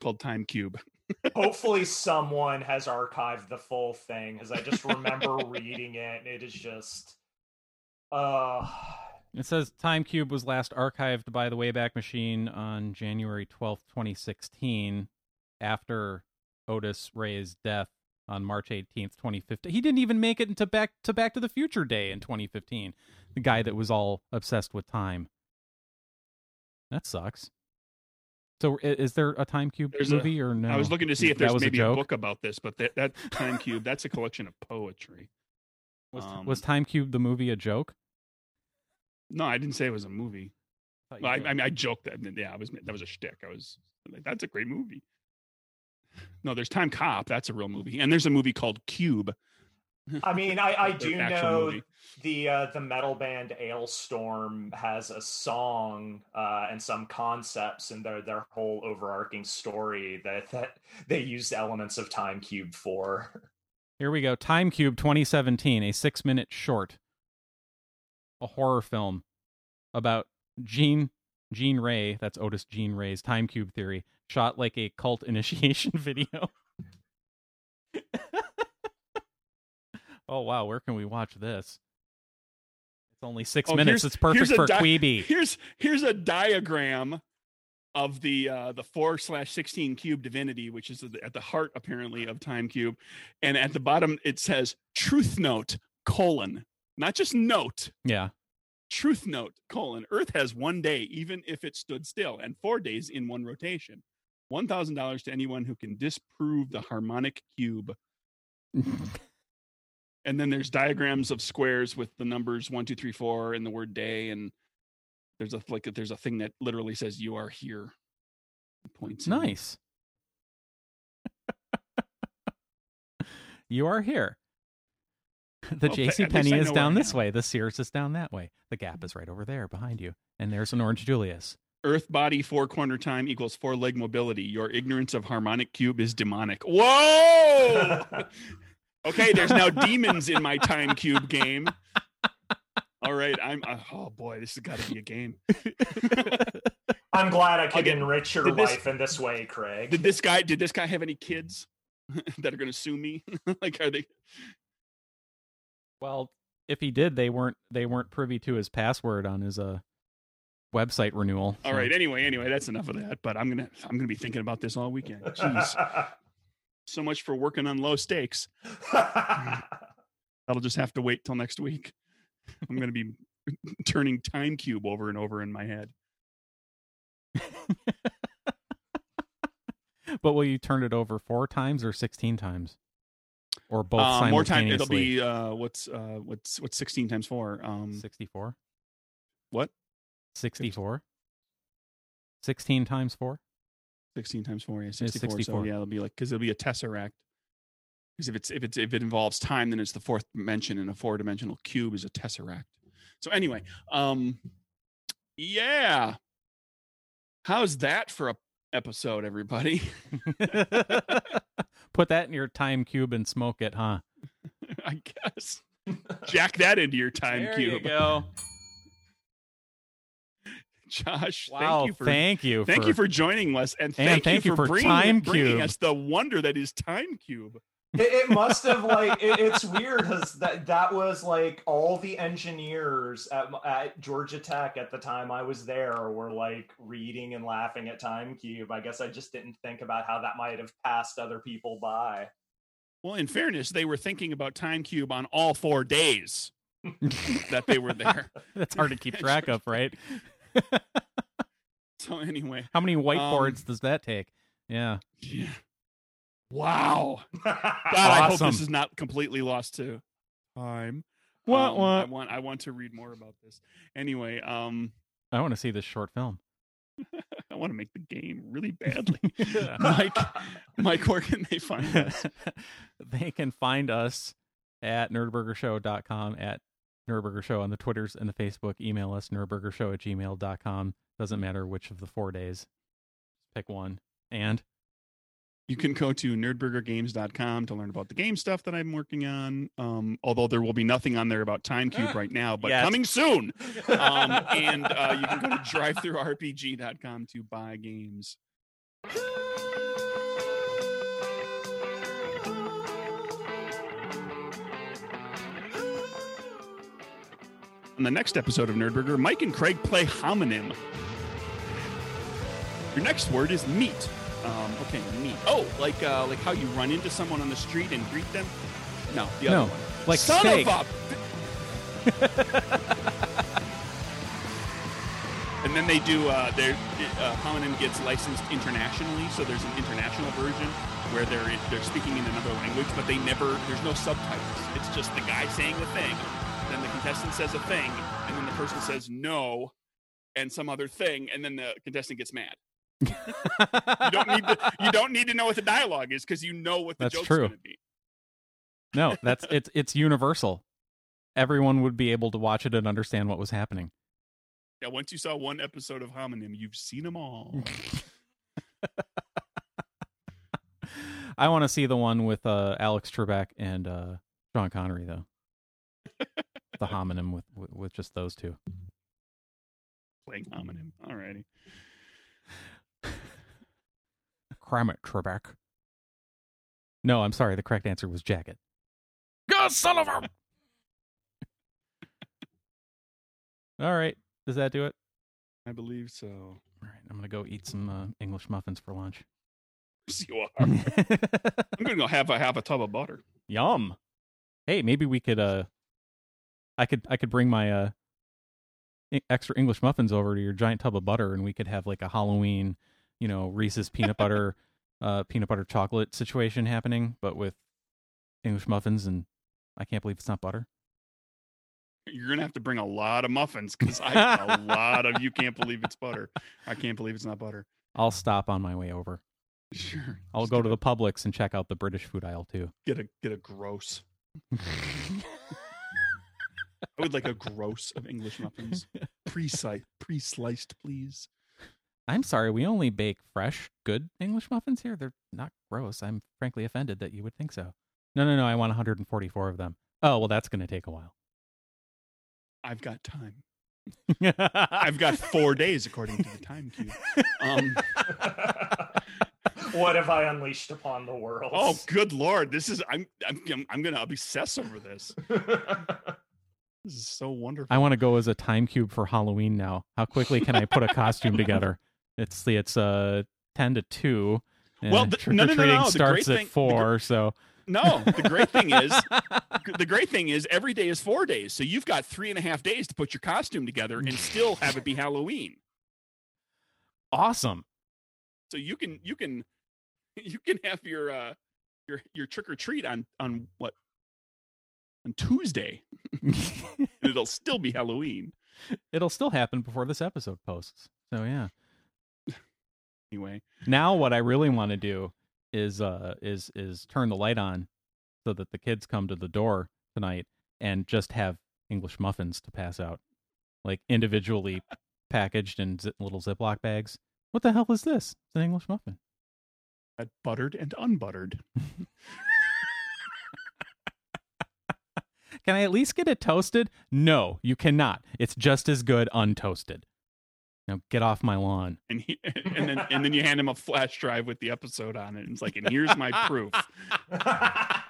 called Time Cube. <laughs> hopefully someone has archived the full thing because I just remember <laughs> reading it and it is just uh It says Time Cube was last archived by the Wayback Machine on January 12th, 2016, after Otis Ray's death on March 18th, 2015. He didn't even make it into Back to Back to the Future Day in 2015. The guy that was all obsessed with time. That sucks. So, is there a Time Cube There's a- movie or no? I was looking to see if That there's was a maybe a, joke? book about this, but that, that Time Cube, that's a collection of poetry. Was, um, was Time Cube the movie a joke? No, I didn't say it was a movie. You Well, I. I mean, I joked that. Yeah, I was that was a shtick. I was like, that's a great movie. No, there's Time Cop. That's a real movie, and there's a movie called Cube. I mean I, I <laughs> do know movie. the uh the metal band Ailstorm has a song uh and some concepts in their their whole overarching story that that they use elements of Time Cube for. Here we go. Time Cube 2017, a six minute short. A horror film about Gene Gene Ray, that's Otis Gene Ray's Time Cube theory, shot like a cult <laughs> initiation video. oh wow, where can we watch this? It's only six Oh, minutes. It's perfect for di- Quibi. Here's here's a diagram of the uh, the four slash sixteen cube divinity, which is at the heart apparently of Time Cube, and at the bottom it says Truth Note colon, not just note. Yeah. Truth note colon Earth has one day, even if it stood still, and four days in one rotation. One thousand dollars to anyone who can disprove the harmonic cube. <laughs> And then there's diagrams of squares with the numbers one, two, three, four, and the word day. And there's a like there's a thing that literally says "You are here." Points. Nice. <laughs> you are here. <laughs> The Well, J.C. at least Penney is down this way. The Sears is down that way. The Gap is right over there behind you. And there's an Orange Julius. Earth body four corner time equals four leg mobility. Your ignorance of harmonic cube is demonic. Whoa! <laughs> okay, there's now demons in my time cube game. All right, I'm. Uh, oh boy, this has got to be a game. <laughs> I'm glad I could Again, enrich your did this- life in this way, Craig. Did this guy? Did this guy have any kids that are going to sue me? like, are they? Well, if he did, they weren't they weren't privy to his password on his uh website renewal. All so- right. Anyway, anyway, that's enough of that. But I'm gonna I'm gonna be thinking about this all weekend. Jeez, <laughs> so much for working on low stakes. That'll just have to wait till next week. I'm gonna be <laughs> turning time cube over and over in my head. <laughs> but will you turn it over four times or sixteen times, or both Uh, more time. It'll be uh, what's uh, what's what's 16 times four? Um, sixty-four. what? Sixty-four. Sixteen times four. 16 times four. Yeah, 64. 64. So yeah, it'll be like because it'll be a tesseract. Because if it's if it's if it involves time, then it's the fourth dimension, and a four dimensional cube is a tesseract. So anyway, um, yeah. How's that for a episode, everybody? <laughs> <laughs> Put that in your time cube and smoke it, huh? <laughs> I guess. Jack that into your time cube. there cube. you go. <laughs> Josh, Wow, thank you for thank you. thank for, you for joining us, and And thank, thank you you for, for bringing, Time bringing us the wonder that is Time Cube. It, it must have like it, it's weird because that that was like all the engineers at, at Georgia Tech at the time I was there were like reading and laughing at Time Cube. I guess I just didn't think about how that might have passed other people by. Well, in fairness, they were thinking about Time Cube on all four days that they were there. <laughs> That's hard to keep <laughs> track of, right? So anyway, How many Um, whiteboards does that take? Yeah. yeah. Wow. <laughs> God, I hope this is not completely lost to time. What, Um, what? I want I want to read more about this. Anyway, um I want to see this short film. <laughs> I want to make the game really <laughs> badly. Mike, Mike, where can they find us? they can find us at nerdburgershow.com, at Nerdburger Show on the Twitters and the Facebook. Email us, nerdburgershow at gmail.com. Doesn't matter which of the four days. Pick one. And You can go to nerdburgergames.com to learn about the game stuff that I'm working on. Um, although there will be nothing on there about Time Cube right now, but Yet. coming soon. <laughs> Um, and uh, you can go to drivethrurpg.com to buy games. On the next episode of Nerdburger, Mike and Craig play homonym. Your next word is meat. Um, okay, meat. Oh, like uh, like how you run into someone on the street and greet them? No, the other No, one. like Son steak. of a. <laughs> and then they do. Uh, their uh, homonym gets licensed internationally, so there's an international version where they're they're speaking in another language, but they never. There's no subtitles. It's just the guy saying the thing, then the contestant says a thing, and then the person says no, and some other thing, and then the contestant gets mad. You don't need to. You don't need to know what the dialogue is because you know what the That's joke's true. going to be. no, that's <laughs> it's it's universal. Everyone would be able to watch it and understand what was happening. Yeah, once you saw one episode of Homonym, you've seen them all. <laughs> I want to see the one with uh, Alex Trebek and uh, Sean Connery, though. <laughs> the homonym with, with with just those two. Playing Homonym. Alrighty. Cram it, Trebek. No, I'm sorry. The correct answer was jacket. God, son of a. <laughs> All right. Does that do it? I believe so. All right. I'm gonna go eat some uh, English muffins for lunch. Yes, you are. <laughs> I'm gonna go have a half a tub of butter. Yum. Hey, maybe we could uh I could I could bring my uh extra English muffins over to your giant tub of butter and we could have like a Halloween, you know, Reese's peanut <laughs> butter uh peanut butter chocolate situation happening, but with English muffins and I can't believe it's not butter. You're gonna have to bring a lot of muffins because I got a lot of. You can't believe it's butter. I can't believe it's not butter. I'll stop on my way over. Sure. I'll Just go to a- the Publix and check out the British food aisle too. get a get a gross. <laughs> I would like a gross of English muffins. <laughs> Pre-sliced, pre-sliced, please. I'm sorry, we only bake fresh, good English muffins here. They're not gross. I'm frankly offended that you would think so. No, no, no. I want 144 of them. Oh, well, that's going to take a while. I've got time. <laughs> I've got four days according to the time cube. Um, <laughs> what have I unleashed upon the world? oh, good lord! This is I'm I'm I'm, I'm gonna obsess over this. <laughs> This is so wonderful. I want to go as a time cube for Halloween now. How quickly can I put a costume together? It's the it's uh 10 to 2. And Well, the- trick no, or no, no, no, the starts at thing- the 4, so no, the great thing is <laughs> the great thing is every day is four days, so you've got three and a half days to put your costume together and still have it be Halloween. awesome. So you can you can you can have your uh your your trick or treat on on what on Tuesday. <laughs> and it'll still be Halloween It'll still happen before this episode posts. So yeah. Anyway. Now what I really want to do is uh is is turn the light on so that the kids come to the door tonight and just have English muffins to pass out. Like individually <laughs> packaged in little Ziploc bags. What the hell is this? It's an English muffin. At buttered and unbuttered. <laughs> Can I at least get it toasted? No, you cannot. It's just as good untoasted. Now get off my lawn. And he, <laughs> and then and then you hand him a flash drive with the episode on it. And it's like, and here's my proof. <laughs>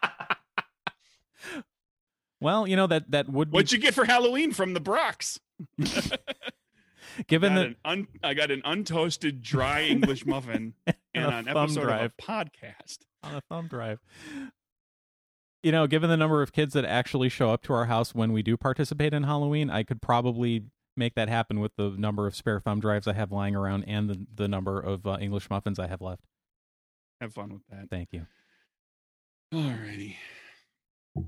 Well, you know that that would be What'd you get for Halloween from the Brox? <laughs> given got that un, I got an untoasted dry English muffin and an episode drive. of a podcast. on a thumb drive. You know, given the number of kids that actually show up to our house when we do participate in Halloween, I could probably make that happen with the number of spare thumb drives I have lying around and the the number of uh, English muffins I have left. Have fun with that. Thank you. Alrighty.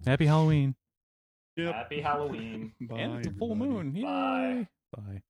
Happy Halloween Yep. Happy Halloween. <laughs> Bye. and it's a full everybody. moon. Bye. Bye.